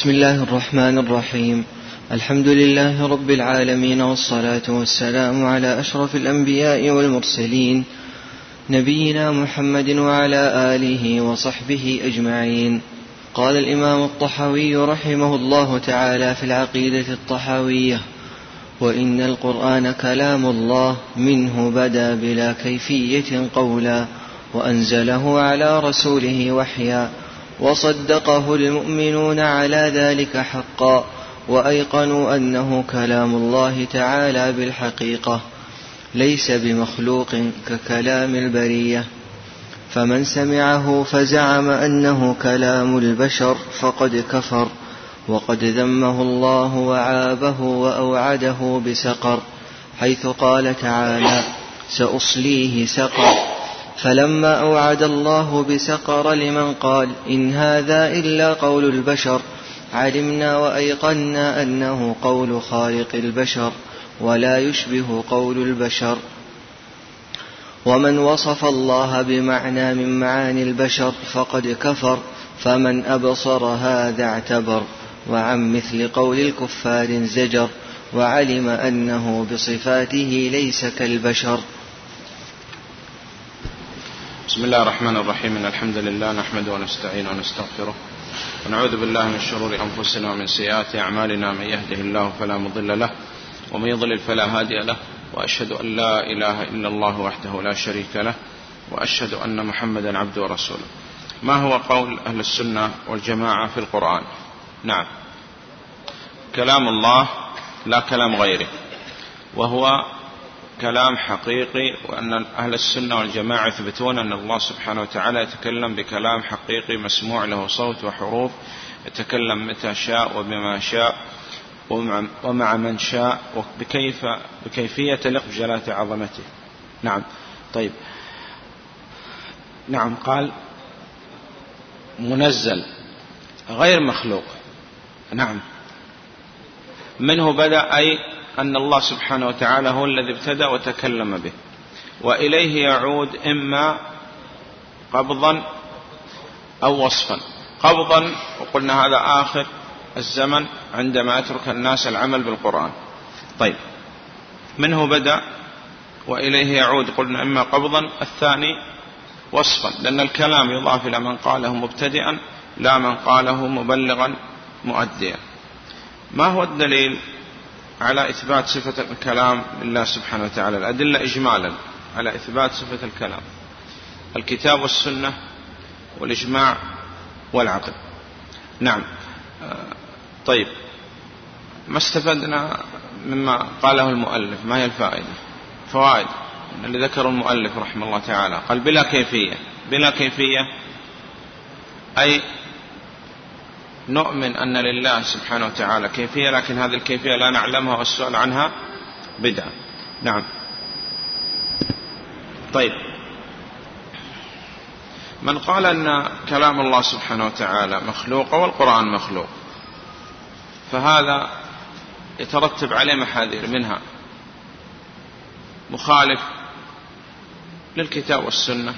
بسم الله الرحمن الرحيم. الحمد لله رب العالمين والصلاة والسلام على أشرف الأنبياء والمرسلين نبينا محمد وعلى آله وصحبه أجمعين. قال الإمام الطحاوي رحمه الله تعالى في العقيدة الطحاوية وإن القرآن كلام الله منه بدا بلا كيفية قولا وأنزله على رسوله وحيا وصدقه المؤمنون على ذلك حقا وأيقنوا أنه كلام الله تعالى بالحقيقة ليس بمخلوق ككلام البرية فمن سمعه فزعم أنه كلام البشر فقد كفر وقد ذمه الله وعابه وأوعده بسقر حيث قال تعالى سأصليه سقر فلما أوعد الله بسقر لمن قال إن هذا إلا قول البشر علمنا وأيقنا أنه قول خالق البشر ولا يشبه قول البشر. ومن وصف الله بمعنى من معاني البشر فقد كفر فمن ابصر هذا اعتبر وعن مثل قول الكفار زجر وعلم أنه بصفاته ليس كالبشر. بسم الله الرحمن الرحيم. إن الحمد لله نحمده ونستعينه ونستغفره ونعوذ بالله من شرور أنفسنا ومن سيئات أعمالنا. من يهده الله فلا مضل له ومن يضلل فلا هادي له. وأشهد أن لا إله إلا الله وحده لا شريك له وأشهد أن محمدا عبده ورسوله. ما هو قول أهل السنة والجماعة في القرآن؟ نعم. كلام الله لا كلام غيره. وهو كلام حقيقي وأن أهل السنة والجماعة يثبتون أن الله سبحانه وتعالى يتكلم بكلام حقيقي مسموع له صوت وحروف يتكلم متى شاء وبما شاء ومع من شاء وبكيف بكيفية تليق بجلالة عظمته. نعم. طيب. نعم قال منزل غير مخلوق. نعم. منه بدأ أي أن الله سبحانه وتعالى هو الذي ابتدأ وتكلم به. وإليه يعود إما قبضا أو وصفا. قبضا وقلنا هذا آخر الزمن عندما يترك الناس العمل بالقرآن. طيب منه بدأ؟ وإليه يعود قلنا إما قبضا الثاني وصفا. لأن الكلام يضاف إلى من قاله مبتدئا لا من قاله مبلغا مؤديا. ما هو الدليل؟ على إثبات صفة الكلام لله سبحانه وتعالى الأدلة إجمالا على إثبات صفة الكلام الكتاب والسنة والإجماع والعقل. نعم. طيب. ما استفدنا مما قاله المؤلف؟ ما هي الفائدة؟ فوائد. اللي ذكر المؤلف رحمه الله تعالى قال بلا كيفية. بلا كيفية. أي نؤمن أن لله سبحانه وتعالى كيفية لكن هذه الكيفية لا نعلمها والسؤال عنها بدعة نعم. طيب. من قال أن كلام الله سبحانه وتعالى مخلوق والقرآن مخلوق فهذا يترتب عليه محاذير منها مخالف للكتاب والسنة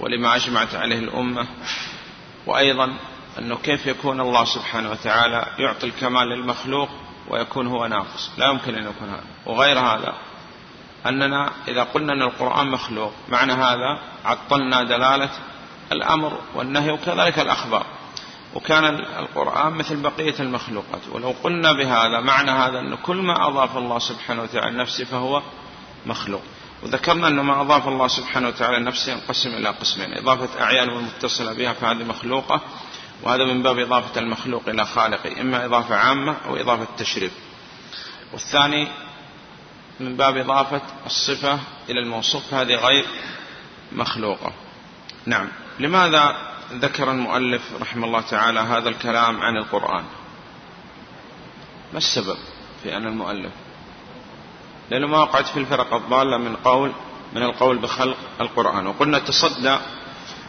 ولما أجمعت عليه الأمة وأيضا أنه كيف يكون الله سبحانه وتعالى يعطي الكمال للمخلوق ويكون هو ناقص؟ لا يمكن أن يكون هذا وغير هذا أننا إذا قلنا أن القرآن مخلوق معنى هذا عطلنا دلالة الأمر والنهي وكذلك الأخبار. وكان القرآن مثل بقية المخلوقات ولو قلنا بهذا معنى هذا أن كل ما أضاف الله سبحانه وتعالى نفسه فهو مخلوق. وذكرنا أن ما أضاف الله سبحانه وتعالى نفسه ينقسم إلى قسمين إضافة أعيان والمتصلة بها فهذه مخلوقة وهذا من باب إضافة المخلوق إلى خالقه إما إضافة عامة أو إضافة تشريف. والثاني من باب إضافة الصفة إلى الموصوف هذه غير مخلوقة. نعم. لماذا ذكر المؤلف رحمه الله تعالى هذا الكلام عن القرآن؟ ما السبب في أن المؤلف؟ لأنه ما وقعت في الفرق الضالة من قول من القول بخلق القرآن. وقلنا تصدى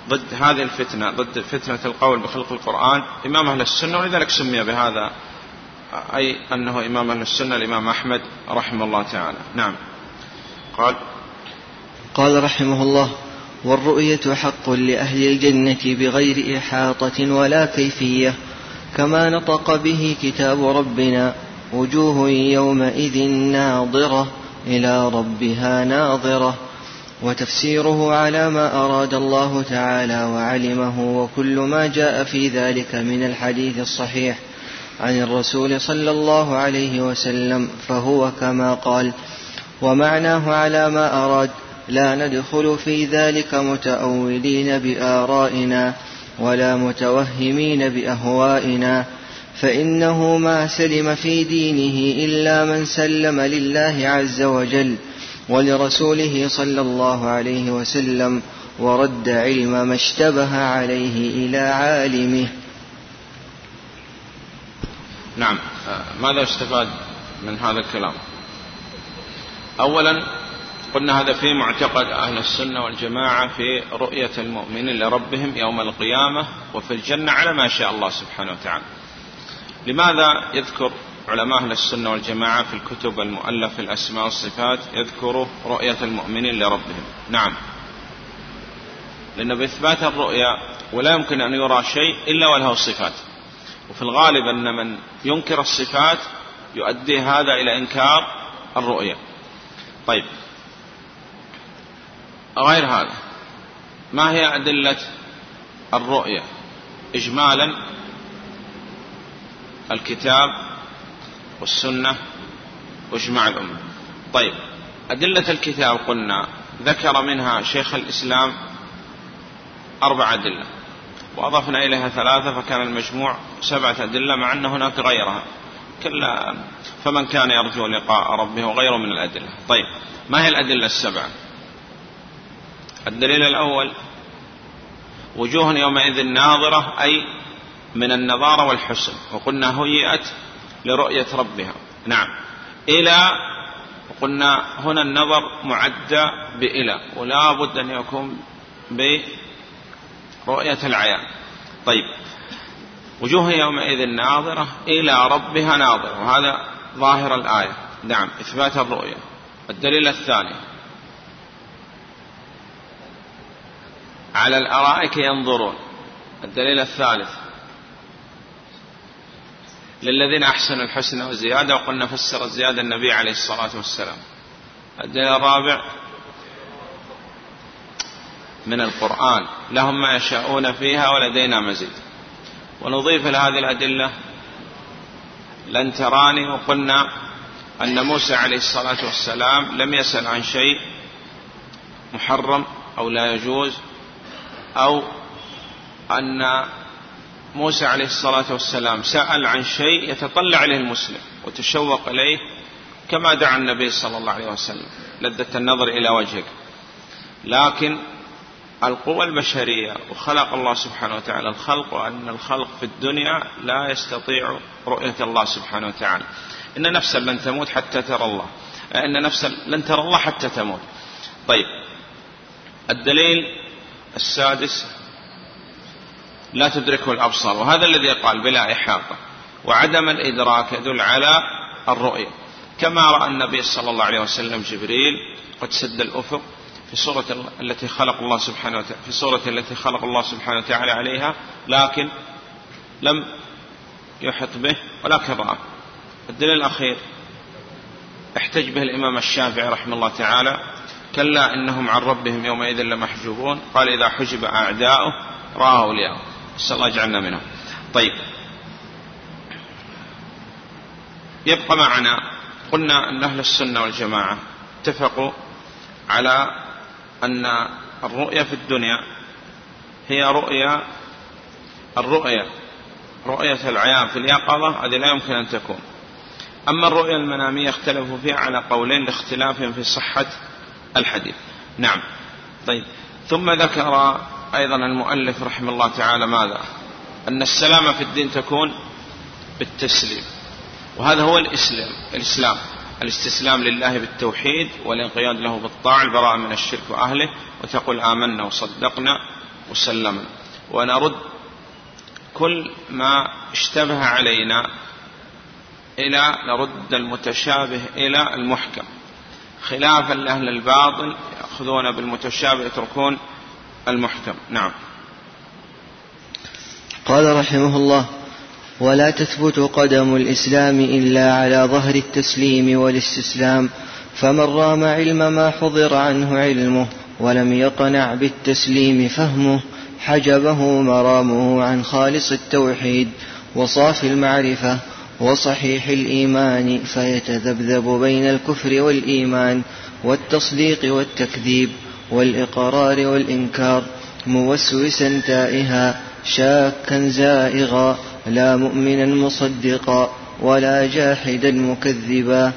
ضد هذه الفتنة ضد فتنة القول بخلق القرآن إمام أهل السنة ولذلك سمي بهذا أي أنه إمام أهل السنة الإمام أحمد رحمه الله تعالى. نعم. قال قال رحمه الله والرؤية حق لأهل الجنة بغير إحاطة ولا كيفية كما نطق به كتاب ربنا وجوه يومئذ ناظرة إلى ربها ناظرة. وتفسيره على ما أراد الله تعالى وعلمه وكل ما جاء في ذلك من الحديث الصحيح عن الرسول صلى الله عليه وسلم فهو كما قال ومعناه على ما أراد لا ندخل في ذلك متأولين بآرائنا ولا متوهمين بأهوائنا فإنه ما سلم في دينه إلا من سلم لله عز وجل ولرسوله صلى الله عليه وسلم ورد علم ما اشتبه عليه إلى عالمه. نعم. ماذا استفاد من هذا الكلام؟ أولا قلنا هذا في معتقد أهل السنة والجماعة في رؤية المؤمنين لربهم يوم القيامة وفي الجنة على ما شاء الله سبحانه وتعالى. لماذا يذكر علماء أهل السنة والجماعة في الكتب المؤلفة في الأسماء والصفات يذكروا رؤية المؤمنين لربهم. نعم. لأن بإثبات الرؤيا ولا يمكن أن يرى شيء إلا وله صفات. وفي الغالب أن من ينكر الصفات يؤدي هذا إلى إنكار الرؤيا. طيب. غير هذا ما هي أدلة الرؤية إجمالا الكتاب والسنة واجماع الأمة؟ طيب أدلة الكتاب قلنا ذكر منها شيخ الإسلام أربع أدلة وأضفنا إليها ثلاثة فكان المجموع سبعة أدلة مع أن هناك غيرها كلا فمن كان يرجو لقاء ربه وغيره من الأدلة. طيب ما هي الأدلة السبعة؟ الدليل الأول وجوه يومئذ ناظرة أي من النظارة والحسن وقلنا هيئت لرؤية ربها. نعم. إلى وقلنا هنا النظر معدى بإلى ولا بد أن يكون برؤية العيان. طيب. وجوه يومئذ ناظرة إلى ربها ناظرة وهذا ظاهر الآية. نعم. إثبات الرؤية. الدليل الثاني. على الأرائك ينظرون. الدليل الثالث. للذين أحسنوا الحسنى وزيادة وقلنا فسر الزيادة النبي عليه الصلاة والسلام. الدليل الرابع من القرآن. لهم ما يشاءون فيها ولدينا مزيد. ونضيف لهذه الأدلة لن تراني وقلنا أن موسى عليه الصلاة والسلام لم يسأل عن شيء محرم أو لا يجوز أو أن موسى عليه الصلاة والسلام سأل عن شيء يتطلع عليه المسلم وتشوق إليه كما دعا النبي صلى الله عليه وسلم. لذة النظر إلى وجهك. لكن القوى البشرية وخلق الله سبحانه وتعالى الخلق وأن الخلق في الدنيا لا يستطيع رؤية الله سبحانه وتعالى. إن نفسا لن تموت حتى ترى الله. إن نفسا لن ترى الله حتى تموت. طيب الدليل السادس لا تدركه الأبصار وهذا الذي قال بلا إحاطة وعدم الإدراك يدل على الرؤية. كما رأى النبي صلى الله عليه وسلم جبريل قد سد الأفق في صورة التي خلق الله سبحانه وتعالى في صورة التي خلق الله سبحانه وتعالى عليها لكن لم يحط به ولكن رأى الدليل الأخير احتج به الإمام الشافعي رحمه الله تعالى كلا إنهم عن ربهم يومئذ لمحجوبون قال إذا حجب أعداؤه رأى أولياءه نسأل الله يجعلنا منهم. طيب. يبقى معنا قلنا أن أهل السنة والجماعة اتفقوا على أن الرؤية في الدنيا هي رؤيا الرؤية رؤية العيان في اليقظة هذه لا يمكن أن تكون. أما الرؤية المنامية اختلفوا فيها على قولين لاختلافهم في صحة الحديث. نعم. طيب. ثم ذكر أيضا المؤلف رحمه الله تعالى ماذا؟ أن السلامة في الدين تكون بالتسليم. وهذا هو الإسلام الإسلام. الاستسلام لله بالتوحيد والانقياد له بالطاعة البراءة من الشرك وأهله وتقول آمنا وصدقنا وسلمنا. ونرد كل ما اشتبه علينا إلى نرد المتشابه إلى المحكم. خلافا لأهل الباطل يأخذون بالمتشابه يتركون المحكم. نعم. قال رحمه الله ولا تثبت قدم الإسلام إلا على ظهر التسليم والاستسلام فمن رام علم ما حضر عنه علمه ولم يقنع بالتسليم فهمه حجبه مرامه عن خالص التوحيد وصافي المعرفة وصحيح الإيمان فيتذبذب بين الكفر والإيمان والتصديق والتكذيب. والإقرار والإنكار موسوسا تائها شاكا زائغا لا مؤمنا مصدقا ولا جاحدا مكذبا.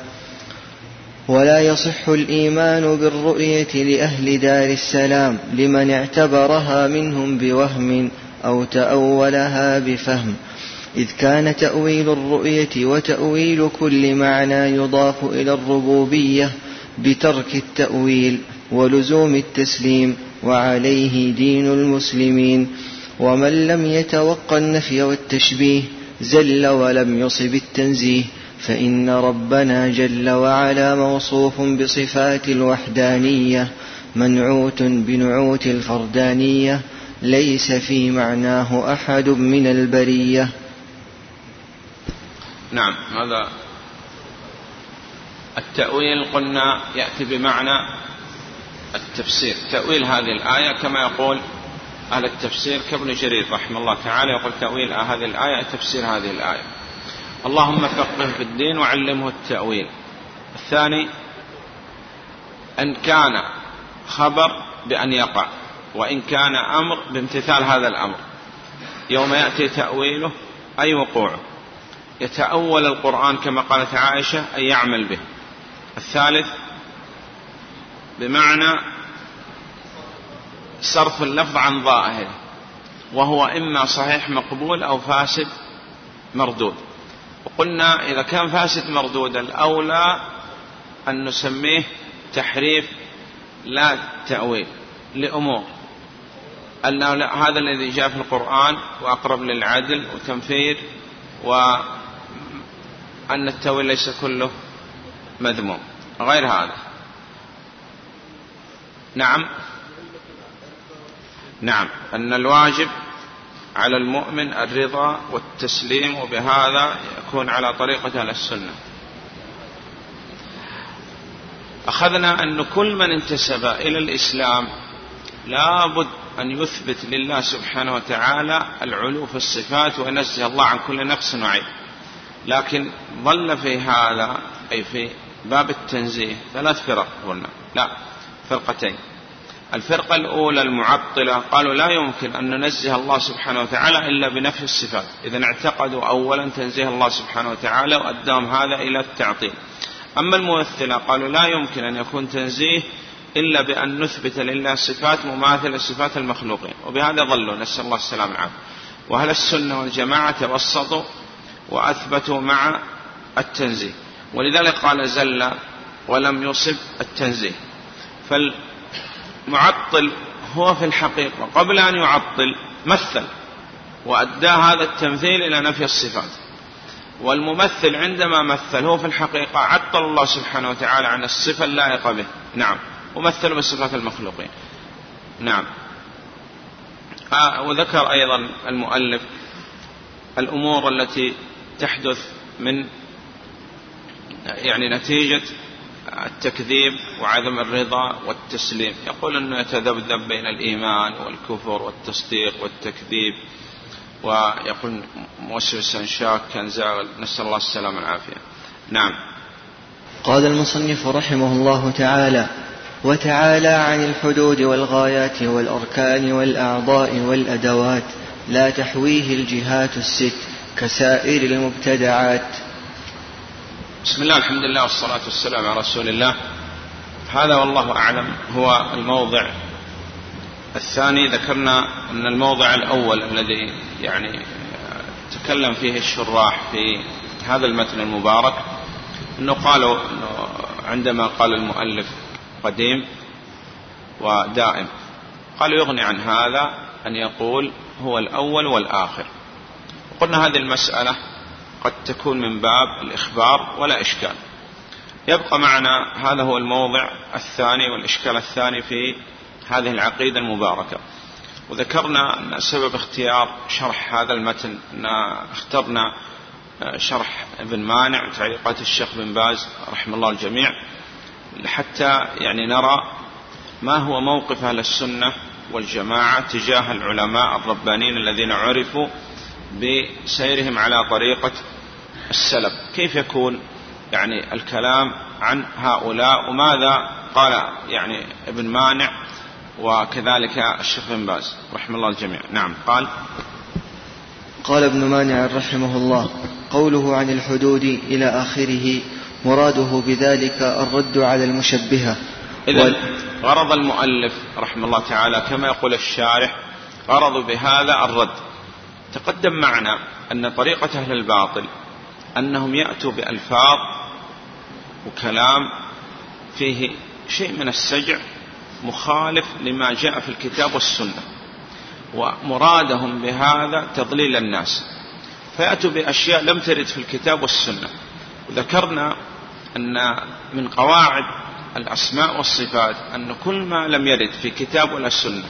ولا يصح الإيمان بالرؤية لأهل دار السلام لمن اعتبرها منهم بوهم أو تأولها بفهم. إذ كان تأويل الرؤية وتأويل كل معنى يضاف إلى الربوبية بترك التأويل. ولزوم التسليم وعليه دين المسلمين ومن لم يتوق النفي والتشبيه زل ولم يصب التنزيه فإن ربنا جل وعلا موصوف بصفات الوحدانية منعوت بنعوت الفردانية ليس في معناه أحد من البرية. نعم هذا التأويل قلنا يأتي بمعنى التفسير. تأويل هذه الآية كما يقول أهل التفسير كابن جرير رحمه الله تعالى يقول تأويل هذه الآية تفسير هذه الآية. اللهم فقه في الدين وعلمه التأويل. الثاني أن كان خبر بأن يقع وإن كان أمر بامتثال هذا الأمر. يوم يأتي تأويله أي وقوعه؟ يتأول القرآن كما قالت عائشة أن يعمل به. الثالث بمعنى صرف اللفظ عن ظاهره وهو إما صحيح مقبول أو فاسد مردود. وقلنا إذا كان فاسد مردود الأولى أن نسميه تحريف لا تأويل لأمور. أن هذا الذي جاء في القرآن وأقرب للعدل وتنفير وأن التأويل ليس كله مذموم. غير هذا. نعم. نعم. أن الواجب على المؤمن الرضا والتسليم وبهذا يكون على طريقة أهل السنة. أخذنا أن كل من انتسب إلى الإسلام لابد أن يثبت لله سبحانه وتعالى العلو في الصفات وينزه الله عن كل نقص وعيب لكن ظل في هذا أي في باب التنزيه ثلاث فرق قلنا. لا. فرقتين الفرقة الأولى المعطلة قالوا لا يمكن أن ننزه الله سبحانه وتعالى إلا بنفي الصفات. إذا اعتقدوا أولا تنزيه الله سبحانه وتعالى وأدام هذا إلى التعطيل. أما الممثلة قالوا لا يمكن أن يكون تنزيه إلا بأن نثبت لله صفات مماثلة لصفات المخلوقين. وبهذا ظلوا نسأل الله السلامة العافية وأهل السنة والجماعة توسطوا وأثبتوا مع التنزيه. ولذلك قال زل ولم يصب التنزيه. فالمعطل هو في الحقيقة. قبل أن يعطل مثل وأدى هذا التمثيل إلى نفي الصفات. والممثل عندما مثل هو في الحقيقة عطل الله سبحانه وتعالى عن الصفة اللائقة به. نعم. ومثل بصفات المخلوقين. نعم. آه وذكر أيضا المؤلف الأمور التي تحدث من يعني نتيجة التكذيب وعدم الرضا والتسليم. يقول أنه يتذبذب بين الإيمان والكفر والتصديق والتكذيب ويقول موسوسا شاكا زاغل. نسأل الله السلامة والعافية. نعم. قال المصنف رحمه الله تعالى وتعالى عن الحدود والغايات والأركان والأعضاء والأدوات لا تحويه الجهات الست كسائر المبتدعات بسم الله الحمد لله والصلاة والسلام على رسول الله. هذا والله أعلم هو الموضع الثاني. ذكرنا أن الموضع الأول الذي يعني تكلم فيه الشراح في هذا المتن المبارك أنه قالوا أنه عندما قال المؤلف قديم ودائم قالوا يغني عن هذا أن يقول هو الأول والآخر. قلنا هذه المسألة قد تكون من باب الإخبار ولا إشكال. يبقى معنا هذا هو الموضع الثاني والإشكال الثاني في هذه العقيدة المباركة. وذكرنا أن سبب اختيار شرح هذا المتن أن اخترنا آه، شرح ابن مانع وتعليقات الشيخ بن باز رحمه الله الجميع. حتى يعني نرى ما هو موقف أهل السنة والجماعة تجاه العلماء الربانيين الذين عرفوا بسيرهم على طريقة السلف كيف يكون يعني الكلام عن هؤلاء وماذا قال يعني ابن مانع وكذلك الشيخ بن باز رحمه الله الجميع؟ نعم قال قال ابن مانع رحمه الله قوله عن الحدود إلى آخره مراده بذلك الرد على المشبهة. إذا غرض المؤلف رحمه الله تعالى كما يقول الشارح غرض بهذا الرد. تقدم معنا أن طريقة أهل الباطل أنهم يأتوا بألفاظ وكلام فيه شيء من السجع مخالف لما جاء في الكتاب والسنة ومرادهم بهذا تضليل الناس. فيأتوا بأشياء لم ترد في الكتاب والسنة. وذكرنا أن من قواعد الأسماء والصفات أن كل ما لم يرد في كتاب ولا سنة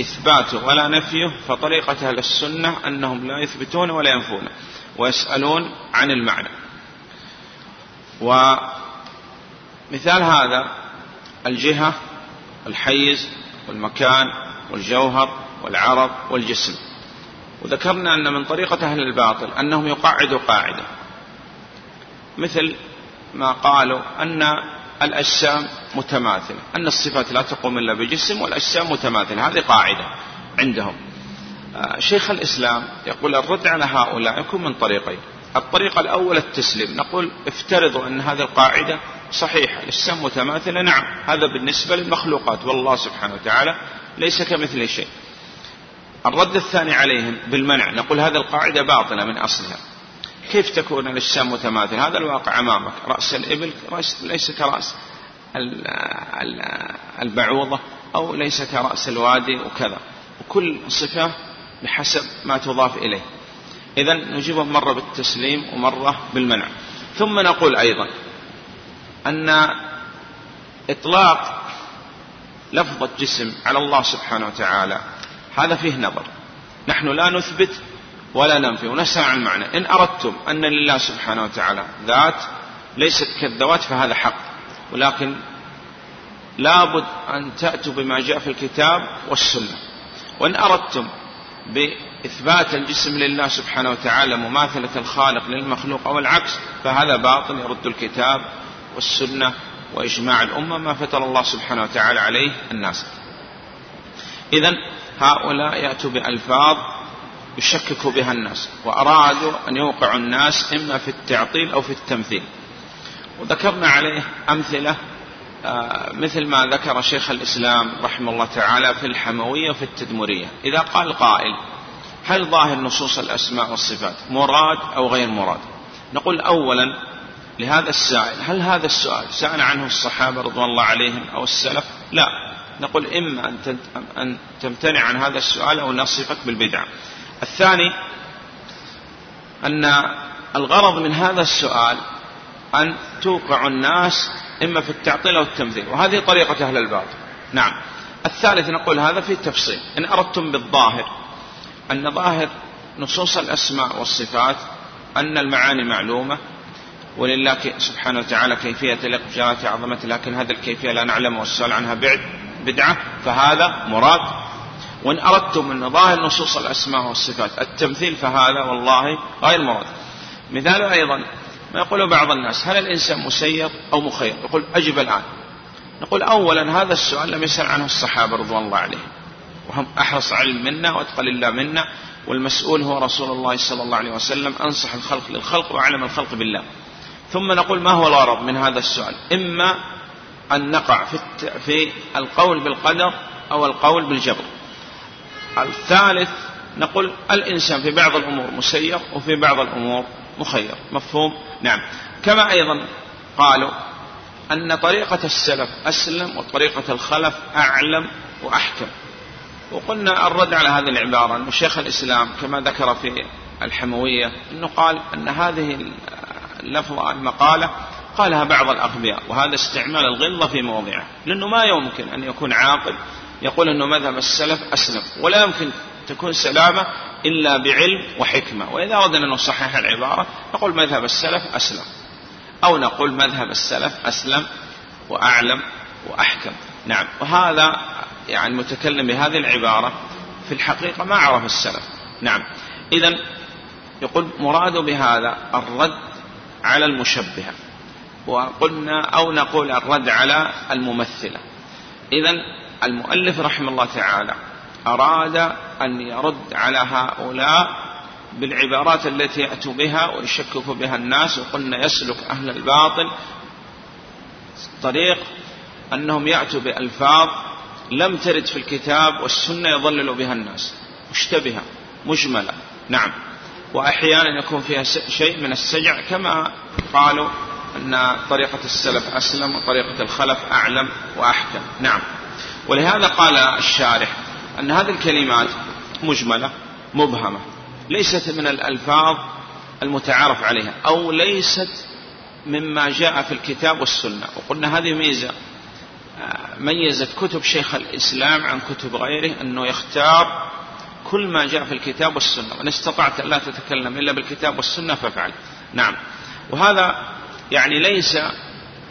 إثباته ولا نفيه فطريقة أهل السنة أنهم لا يثبتون ولا ينفون ويسألون عن المعنى. ومثال هذا الجهة الحيز والمكان والجوهر والعرض والجسم. وذكرنا أن من طريقة أهل الباطل أنهم يقعدوا قاعدة. مثل ما قالوا أن الأجسام متماثلة أن الصفات لا تقوم إلا بجسم والأجسام متماثلة. هذه قاعدة عندهم. آه، شيخ الإسلام يقول الرد على هؤلاء يكون من طريقين. الطريقة الأول التسليم. نقول افترضوا أن هذه القاعدة صحيحة الأجسام متماثلة. نعم هذا بالنسبة للمخلوقات. والله سبحانه وتعالى ليس كمثله شيء. الرد الثاني عليهم بالمنع. نقول هذه القاعدة باطلة من أصلها. كيف تكون الأجسام متماثلة هذا الواقع أمامك. رأس الإبل ليس كرأس. البعوضة أو ليس كرأس الوادي وكذا. وكل صفة بحسب ما تضاف إليه. إذا نجيب مرة بالتسليم ومرة بالمنع. ثم نقول أيضا أن إطلاق لفظة جسم على الله سبحانه وتعالى هذا فيه نظر. نحن لا نثبت ولا ننفي. ونسأل عن المعنى. إن أردتم أن لله سبحانه وتعالى ذات ليست كالذوات فهذا حق. ولكن لابد أن تأتوا بما جاء في الكتاب والسنة. وإن أردتم بإثبات الجسم لله سبحانه وتعالى مماثلة الخالق للمخلوق أو العكس فهذا باطل يرد الكتاب والسنة وإجماع الأمة ما فتر الله سبحانه وتعالى عليه الناس. إذا هؤلاء يأتوا بألفاظ يشكك بها الناس وأرادوا أن يوقعوا الناس إما في التعطيل أو في التمثيل. وذكرنا عليه أمثلة آه، مثل ما ذكر شيخ الإسلام رحمه الله تعالى في الحموية وفي التدمرية. إذا قال قائل هل ظاهر نصوص الأسماء والصفات مراد أو غير مراد؟ نقول أولا لهذا السائل هل هذا السؤال سأل عنه الصحابة رضوان الله عليهم أو السلف؟ لا. نقول إما أن تمتنع عن هذا السؤال أو نصفك بالبدعة الثاني أن الغرض من هذا السؤال أن توقع الناس إما في التعطيل أو التمثيل وهذه طريقة أهل الباطل. نعم. الثالث نقول هذا في تفصيل. إن أردتم بالظاهر أن ظاهر نصوص الأسماء والصفات أن المعاني معلومة ولله سبحانه وتعالى كيفية تليق بجلالة عظمته لكن هذه الكيفية لا نعلم والسؤال عنها بعد بدعة فهذا مراد. وإن أردتم أن ظاهر نصوص الأسماء والصفات التمثيل فهذا والله غير مراد. مثال أيضا ما يقول بعض الناس هل الإنسان مسير أو مخير؟ يقول أجب الآن. نقول أولا هذا السؤال لم يسأل عنه الصحابة رضوان الله عليهم. وهم أحرص علم منا وأتقل الله منا والمسؤول هو رسول الله صلى الله عليه وسلم أنصح الخلق للخلق وأعلم الخلق بالله. ثم نقول ما هو الغرض من هذا السؤال؟ إما أن نقع في, في القول بالقدر أو القول بالجبر. الثالث نقول الإنسان في بعض الأمور مسير وفي بعض الأمور مخير. مفهوم؟ نعم. كما أيضا قالوا أن طريقة السلف أسلم وطريقة الخلف أعلم وأحكم. وقلنا الرد على هذه العبارة أن شيخ الإسلام كما ذكر في الحموية أنه قال أن هذه اللفظة المقالة قالها بعض الأغبياء وهذا استعمال الغلظة في موضعه لأنه ما يمكن أن يكون عاقل يقول أنه مذهب السلف أسلم ولا يمكن تكون سلامة إلا بعلم وحكمة. وإذا أردنا أن نصحح العبارة نقول مذهب السلف أسلم. أو نقول مذهب السلف أسلم وأعلم وأحكم. نعم. وهذا يعني المتكلم بهذه العبارة في الحقيقة ما عرف السلف. نعم. إذا يقول مراد بهذا الرد على المشبهة. وقلنا أو نقول الرد على الممثلة. إذا المؤلف رحمه الله تعالى أراد أن يرد على هؤلاء بالعبارات التي يأتوا بها ويشكك بها الناس وقلنا يسلك أهل الباطل. طريق أنهم يأتوا بألفاظ لم ترد في الكتاب والسنة يضلل بها الناس. مشتبهة مجملة. نعم. وأحيانا يكون فيها شيء من السجع كما قالوا أن طريقة السلف أسلم وطريقة الخلف أعلم وأحكم. نعم. ولهذا قال الشارح أن هذه الكلمات مجملة مبهمة. ليست من الألفاظ المتعارف عليها أو ليست مما جاء في الكتاب والسنة. وقلنا هذه ميزة. ميزت كتب شيخ الإسلام عن كتب غيره أنه يختار كل ما جاء في الكتاب والسنة. وإن استطعت لا تتكلم إلا بالكتاب والسنة فافعل. نعم. وهذا يعني ليس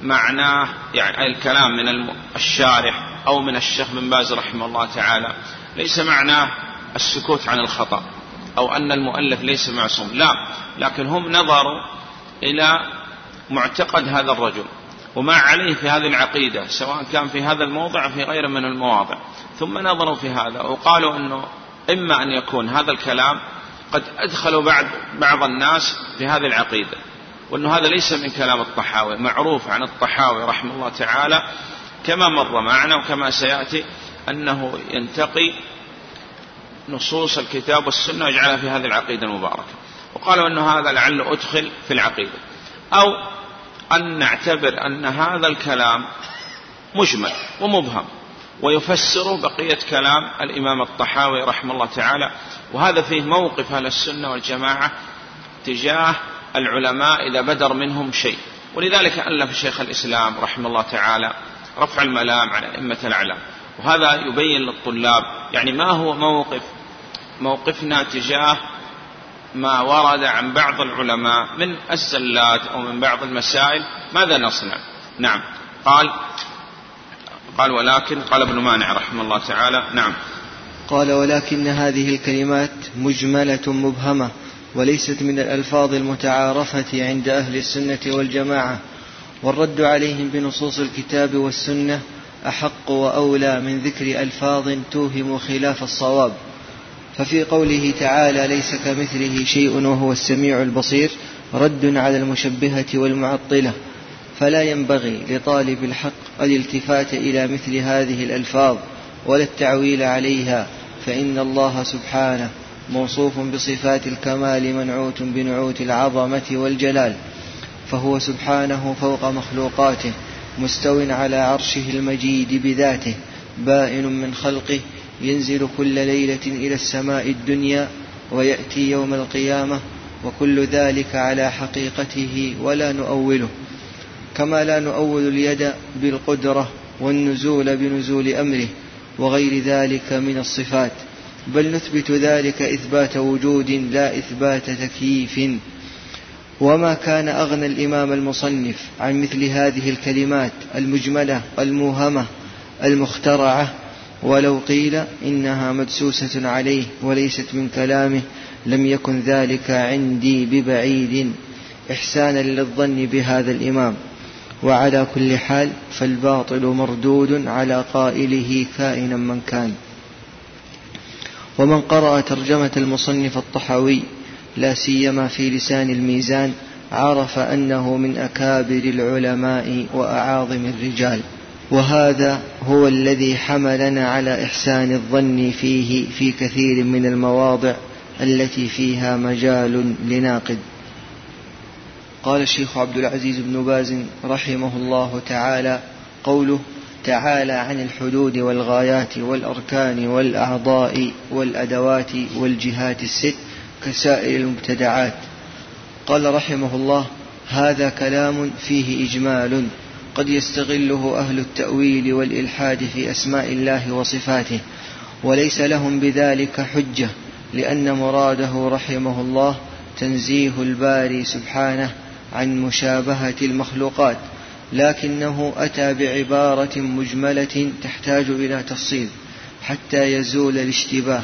معناه يعني الكلام من الشارح أو من الشيخ بن باز رحمه الله تعالى. ليس معناه السكوت عن الخطأ أو أن المؤلف ليس معصوم. لا لكن هم نظروا إلى معتقد هذا الرجل وما عليه في هذه العقيدة سواء كان في هذا الموضع أو في غيره من المواضع. ثم نظروا في هذا وقالوا أنه إما أن يكون هذا الكلام قد أدخلوا بعض بعض الناس في هذه العقيدة. وأنه هذا ليس من كلام الطحاوي معروف عن الطحاوي رحمه الله تعالى كما مر معنا وكما سيأتي أنه ينتقي نصوص الكتاب والسنة ويجعلها في هذه العقيدة المباركة. وقالوا أن هذا لعله أدخل في العقيدة. أو أن نعتبر أن هذا الكلام مجمل ومبهم ويفسر بقية كلام الإمام الطحاوي رحمه الله تعالى. وهذا فيه موقف أهل السنة والجماعة تجاه العلماء إذا بدر منهم شيء. ولذلك ألف شيخ الإسلام رحمه الله تعالى رفع الملام عن أئمة الأعلام. وهذا يبين للطلاب يعني ما هو موقف موقفنا تجاه ما ورد عن بعض العلماء من الزلات أو من بعض المسائل. ماذا نصنع؟ نعم. قال قال ولكن قال ابن مانع رحمه الله تعالى. نعم. قال ولكن هذه الكلمات مجملة مبهمة وليست من الألفاظ المتعارفة عند أهل السنة والجماعة والرد عليهم بنصوص الكتاب والسنة أحق وأولى من ذكر ألفاظ توهم خلاف الصواب. ففي قوله تعالى ليس كمثله شيء وهو السميع البصير رد على المشبهة والمعطلة. فلا ينبغي لطالب الحق الالتفات إلى مثل هذه الألفاظ ولا التعويل عليها فإن الله سبحانه موصوف بصفات الكمال منعوت بنعوت العظمة والجلال فهو سبحانه فوق مخلوقاته مستو على عرشه المجيد بذاته بائن من خلقه ينزل كل ليلة إلى السماء الدنيا ويأتي يوم القيامة وكل ذلك على حقيقته ولا نؤوله. كما لا نؤول اليد بالقدرة والنزول بنزول أمره وغير ذلك من الصفات بل نثبت ذلك إثبات وجود لا إثبات تكييف. وما كان أغنى الإمام المصنف عن مثل هذه الكلمات المجملة الموهمة المخترعة ولو قيل إنها مدسوسة عليه وليست من كلامه لم يكن ذلك عندي ببعيد إحسانا للظن بهذا الإمام. وعلى كل حال فالباطل مردود على قائله كائنا من كان. ومن قرأ ترجمة المصنف الطحاوي لا سيما في لسان الميزان عرف أنه من أكابر العلماء وأعاظم الرجال. وهذا هو الذي حملنا على إحسان الظن فيه في كثير من المواضع التي فيها مجال لناقد. قال الشيخ عبد العزيز بن باز رحمه الله تعالى قوله تعالى عن الحدود والغايات والأركان والأعضاء والأدوات والجهات الست كسائر المبتدعات. قال رحمه الله هذا كلام فيه إجمال. قد يستغله أهل التأويل والإلحاد في أسماء الله وصفاته وليس لهم بذلك حجة لأن مراده رحمه الله تنزيه الباري سبحانه عن مشابهة المخلوقات لكنه أتى بعبارة مجملة تحتاج إلى تفصيل حتى يزول الاشتباه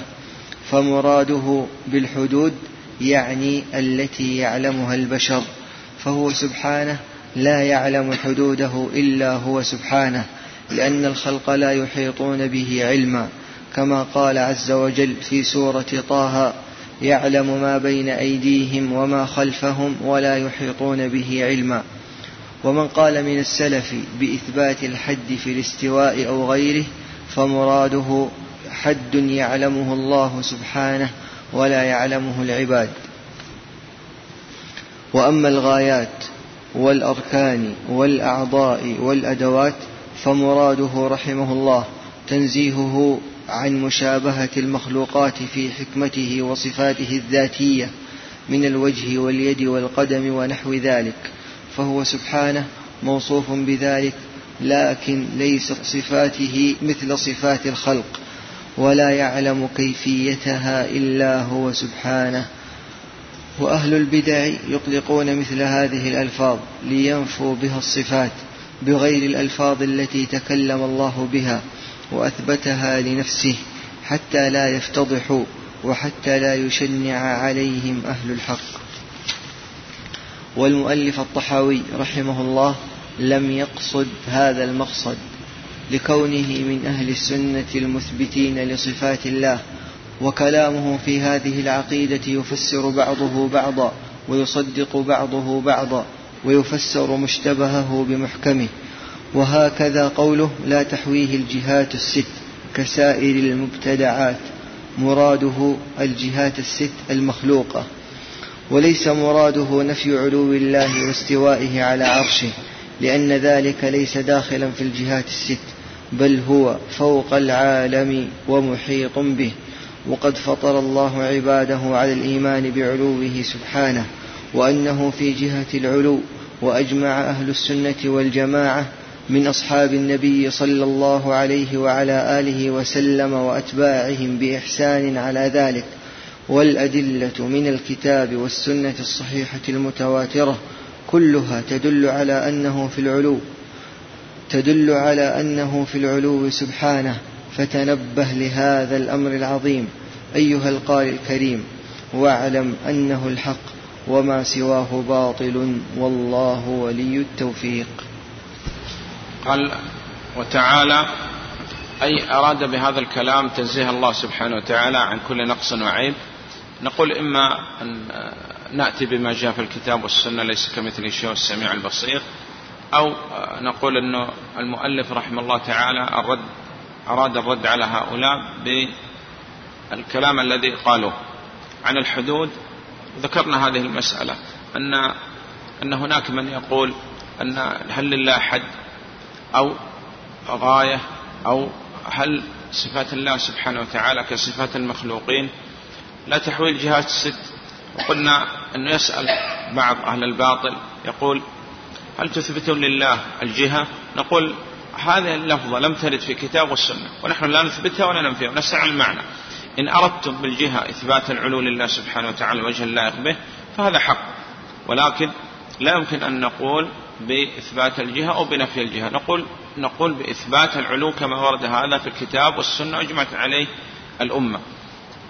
فمراده بالحدود يعني التي يعلمها البشر فهو سبحانه لا يعلم حدوده إلا هو سبحانه لأن الخلق لا يحيطون به علما. كما قال عز وجل في سورة طه يعلم ما بين أيديهم وما خلفهم ولا يحيطون به علما. ومن قال من السلف بإثبات الحد في الاستواء أو غيره فمراده حد يعلمه الله سبحانه ولا يعلمه العباد. وأما الغايات والأركان والأعضاء والأدوات فمراده رحمه الله تنزيهه عن مشابهة المخلوقات في حكمته وصفاته الذاتية من الوجه واليد والقدم ونحو ذلك. فهو سبحانه موصوف بذلك لكن ليست صفاته مثل صفات الخلق ولا يعلم كيفيتها إلا هو سبحانه. وأهل البدع يطلقون مثل هذه الألفاظ لينفوا بها الصفات بغير الألفاظ التي تكلم الله بها وأثبتها لنفسه حتى لا يفتضحوا وحتى لا يشنع عليهم أهل الحق. والمؤلف الطحاوي رحمه الله لم يقصد هذا المقصد لكونه من أهل السنة المثبتين لصفات الله وكلامه في هذه العقيدة يفسر بعضه بعضا ويصدق بعضه بعضا ويفسر مشتبهه بمحكمه. وهكذا قوله لا تحويه الجهات الست كسائر المبتدعات مراده الجهات الست المخلوقة. وليس مراده نفي علو الله واستوائه على عرشه لأن ذلك ليس داخلا في الجهات الست بل هو فوق العالم ومحيط به. وقد فطر الله عباده على الإيمان بعلوه سبحانه وأنه في جهة العلو وأجمع أهل السنة والجماعة من أصحاب النبي صلى الله عليه وعلى آله وسلم وأتباعهم بإحسان على ذلك. والأدلة من الكتاب والسنة الصحيحة المتواترة كلها تدل على أنه في العلو تدل على أنه في العلو سبحانه. فتنبه لهذا الأمر العظيم. أيها القارئ الكريم واعلم أنه الحق وما سواه باطل والله ولي التوفيق. قال وتعالى أي أراد بهذا الكلام تنزيه الله سبحانه وتعالى عن كل نقص وعيب. نقول إما أن نأتي بما جاء في الكتاب والسنة ليس كمثله شيء السميع البصير. أو نقول أنه المؤلف رحمه الله تعالى الرد أراد الرد على هؤلاء بالكلام الذي قالوه. عن الحدود ذكرنا هذه المسألة أن أن هناك من يقول أن هل لله حد أو غاية أو هل صفات الله سبحانه وتعالى كصفات المخلوقين؟ لا تحوي الجهات الست. وقلنا أنه يسأل بعض أهل الباطل يقول هل تثبتون لله الجهة؟ نقول هذه اللفظة لم ترد في كتاب والسنة ونحن لا نثبتها ولا ننفيها ونسأل عن المعنى. إن أردتم بالجهة إثبات العلو لله سبحانه وتعالى وجه اللائق به فهذا حق. ولكن لا يمكن أن نقول بإثبات الجهة أو بنفي الجهة. نقول نقول بإثبات العلو كما ورد هذا في الكتاب والسنة أجمعت عليه الأمة.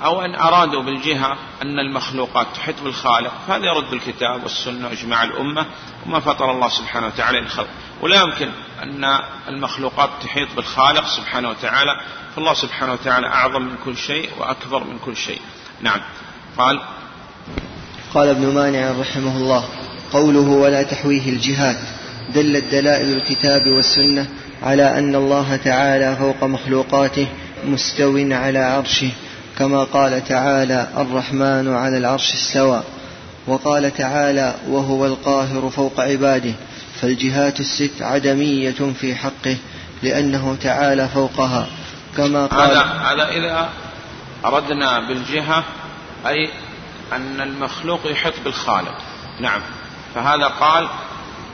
أو أن أرادوا بالجهة أن المخلوقات تحيط بالخالق فهذا يرد الكتاب والسنة وإجماع الأمة وما فطر الله سبحانه وتعالى للخلق. ولا يمكن أن المخلوقات تحيط بالخالق سبحانه وتعالى فالله سبحانه وتعالى أعظم من كل شيء وأكبر من كل شيء. نعم. قال قال ابن مانع رحمه الله قوله ولا تحويه الجهات دلت دلائل الكتاب والسنة على أن الله تعالى فوق مخلوقاته مستو على عرشه. كما قال تعالى الرحمن على العرش استوى. وقال تعالى وهو القاهر فوق عباده. فالجهات الست عدمية في حقه لأنه تعالى فوقها. كما قال هذا هذا إذا أردنا بالجهة أي أن المخلوق يحط بالخالق. نعم. فهذا قال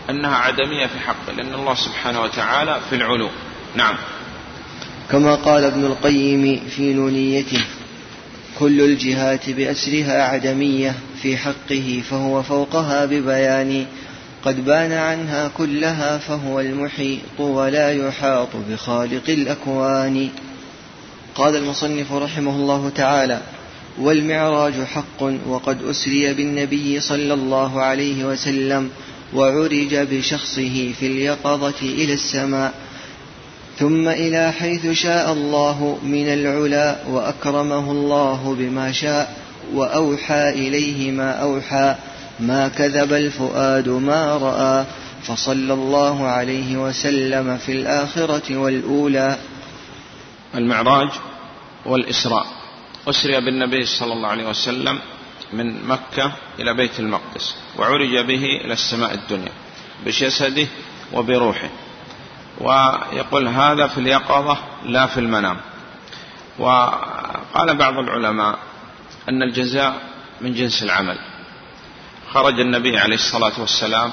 أنها عدمية في حقه لأن الله سبحانه وتعالى في العلو. نعم. كما قال ابن القيم في نونيته كل الجهات بأسرها عدمية في حقه فهو فوقها ببيان قد بان عنها كلها فهو المحيط ولا يحاط بخالق الأكوان. قال المصنف رحمه الله تعالى والمعراج حق وقد أسري بالنبي صلى الله عليه وسلم وعرج بشخصه في اليقظة إلى السماء ثم إلى حيث شاء الله من العلا وأكرمه الله بما شاء وأوحى إليه ما أوحى ما كذب الفؤاد ما رأى فصلى الله عليه وسلم في الآخرة والأولى. المعراج والإسراء. أسري بالنبي صلى الله عليه وسلم من مكة إلى بيت المقدس وعرج به إلى السماء الدنيا بجسده وبروحه. ويقول هذا في اليقظة لا في المنام. وقال بعض العلماء أن الجزاء من جنس العمل. خرج النبي عليه الصلاة والسلام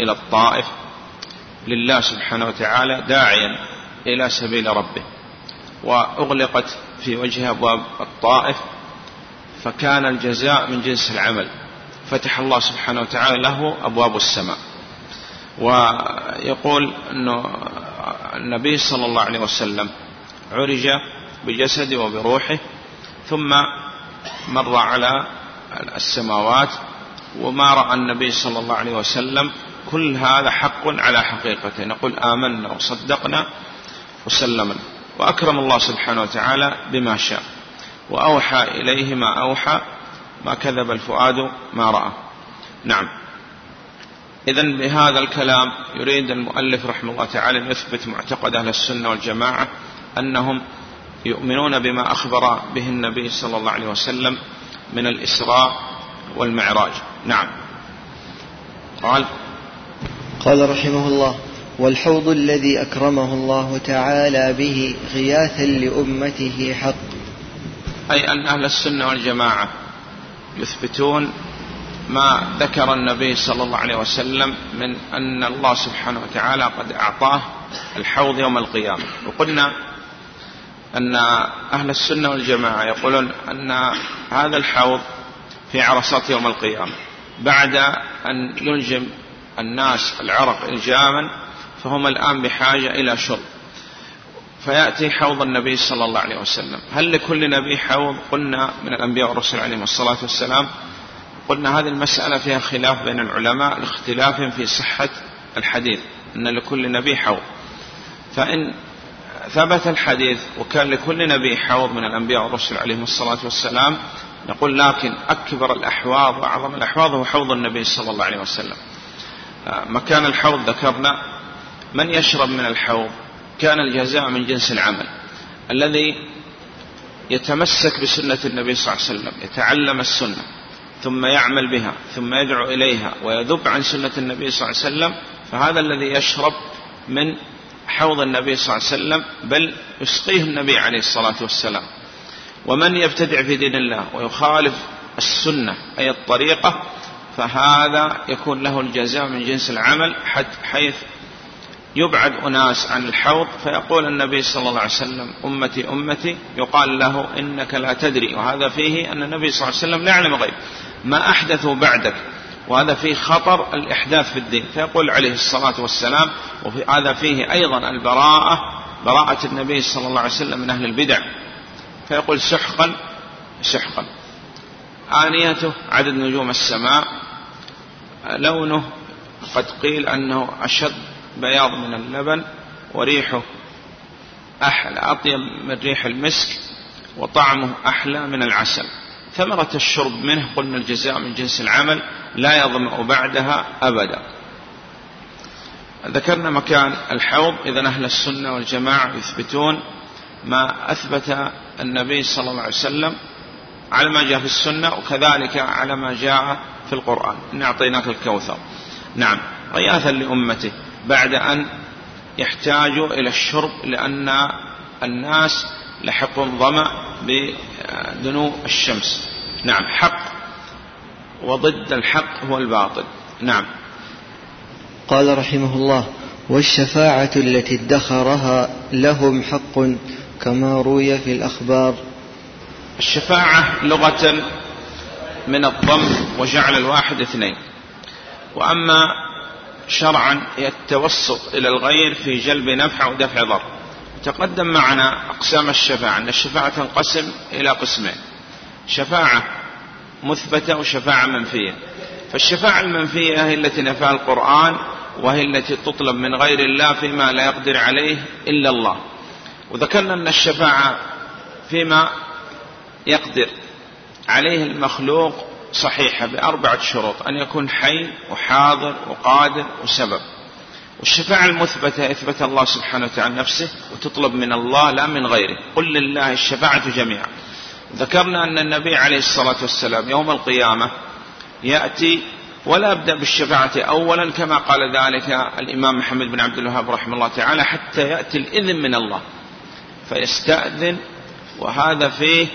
إلى الطائف لله سبحانه وتعالى داعيا إلى سبيل ربه. وأغلقت في وجه أبواب الطائف فكان الجزاء من جنس العمل. فتح الله سبحانه وتعالى له أبواب السماء. ويقول أنه النبي صلى الله عليه وسلم عرج بجسده وبروحه ثم مر على السماوات وما رأى النبي صلى الله عليه وسلم كل هذا حق على حقيقته. نقول آمنا وصدقنا وسلمنا وأكرم الله سبحانه وتعالى بما شاء. وأوحى إليه ما أوحى ما كذب الفؤاد ما رأى. نعم. إذا بهذا الكلام يريد المؤلف رحمه الله تعالى أن يثبت معتقد أهل السنة والجماعة أنهم يؤمنون بما أخبر به النبي صلى الله عليه وسلم من الإسراء والمعراج. نعم. قال قال رحمه الله والحوض الذي أكرمه الله تعالى به غياثا لأمته حق. أي أن أهل السنة والجماعة يثبتون ما ذكر النبي صلى الله عليه وسلم من أن الله سبحانه وتعالى قد أعطاه الحوض يوم القيامة. وقلنا أن أهل السنة والجماعة يقولون أن هذا الحوض في عرصات يوم القيامة. بعد أن يلجم الناس العرق إلجاما فهم الآن بحاجة إلى شرب. فيأتي حوض النبي صلى الله عليه وسلم. هل لكل نبي حوض؟ قلنا من الأنبياء والرسل عليهم الصلاة والسلام قلنا هذه المسألة فيها خلاف بين العلماء لاختلاف في صحة الحديث أن لكل نبي حوض. فإن ثبت الحديث وكان لكل نبي حوض من الأنبياء والرسل عليهم الصلاة والسلام نقول لكن أكبر الأحواض وأعظم الأحواض هو حوض النبي صلى الله عليه وسلم. مكان الحوض ذكرنا من يشرب من الحوض؟ كان الجزاء من جنس العمل. الذي يتمسك بسنة النبي صلى الله عليه وسلم يتعلم السنة. ثم يعمل بها ثم يدعو إليها ويذب عن سنة النبي صلى الله عليه وسلم فهذا الذي يشرب من حوض النبي صلى الله عليه وسلم بل يسقيه النبي عليه الصلاة والسلام. ومن يبتدع في دين الله ويخالف السنة أي الطريقة فهذا يكون له الجزاء من جنس العمل حيث يبعد أناس عن الحوض فيقول النبي صلى الله عليه وسلم أمتي أمتي. يقال له إنك لا تدري. وهذا فيه أن النبي صلى الله عليه وسلم لا يعلم غيب ما أحدثوا بعدك. وهذا فيه خطر الإحداث في الدين. فيقول عليه الصلاة والسلام وهذا فيه أيضا البراءة براءة النبي صلى الله عليه وسلم من أهل البدع. فيقول سحقا سحقا. آنيته عدد نجوم السماء لونه قد قيل أنه أشد بياض من اللبن وريحه أحلى أطيب من ريح المسك وطعمه أحلى من العسل. ثمرة الشرب منه قلنا الجزاء من جنس العمل لا يظمأ بعدها أبدا. ذكرنا مكان الحوض إذا أهل السنة والجماعة يثبتون ما أثبت النبي صلى الله عليه وسلم على ما جاء في السنة وكذلك على ما جاء في القرآن. إن أعطيناك الكوثر. نعم. غياثا لأمته بعد أن يحتاجوا إلى الشرب لأن الناس لحقهم ظمأ بدنو الشمس. نعم حق وضد الحق هو الباطل. نعم. قال رحمه الله والشفاعة التي ادخرها لهم حق كما روي في الأخبار. الشفاعة لغة من الضم وجعل الواحد اثنين. وأما شرعا هي التوسط إلى الغير في جلب نفع ودفع ضر تقدم معنا أقسام الشفاعة أن الشفاعة تنقسم إلى قسمين شفاعة مثبتة وشفاعة منفية. فالشفاعة المنفية هي التي نفاها القرآن وهي التي تطلب من غير الله فيما لا يقدر عليه إلا الله. وذكرنا أن الشفاعة فيما يقدر عليه المخلوق صحيحة بأربعة شروط أن يكون حي وحاضر وقادر وسبب. والشفاعة المثبتة إثبت الله سبحانه وتعالى نفسه وتطلب من الله لا من غيره. قل لله الشفاعة جميعا. ذكرنا أن النبي عليه الصلاة والسلام يوم القيامة يأتي ولا أبدأ بالشفاعة أولا كما قال ذلك الإمام محمد بن عبد الوهاب رحمه الله تعالى حتى يأتي الإذن من الله. فيستأذن وهذا فيه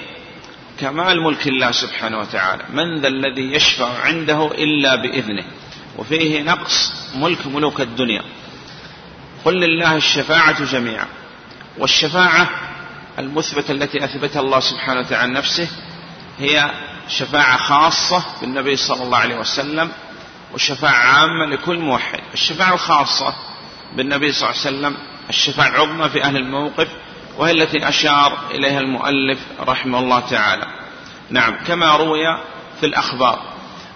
كمال ملك الله سبحانه وتعالى. من ذا الذي يشفع عنده إلا بإذنه. وفيه نقص ملك ملوك الدنيا. قل لله الشفاعة جميعا والشفاعة المثبتة التي أثبتها الله سبحانه وتعالى نفسه هي شفاعة خاصة بالنبي صلى الله عليه وسلم وشفاعة عامة لكل موحد. الشفاعة الخاصة بالنبي صلى الله عليه وسلم الشفاعة العظمى في أهل الموقف وهي التي أشار إليها المؤلف رحمه الله تعالى. نعم كما روي في الأخبار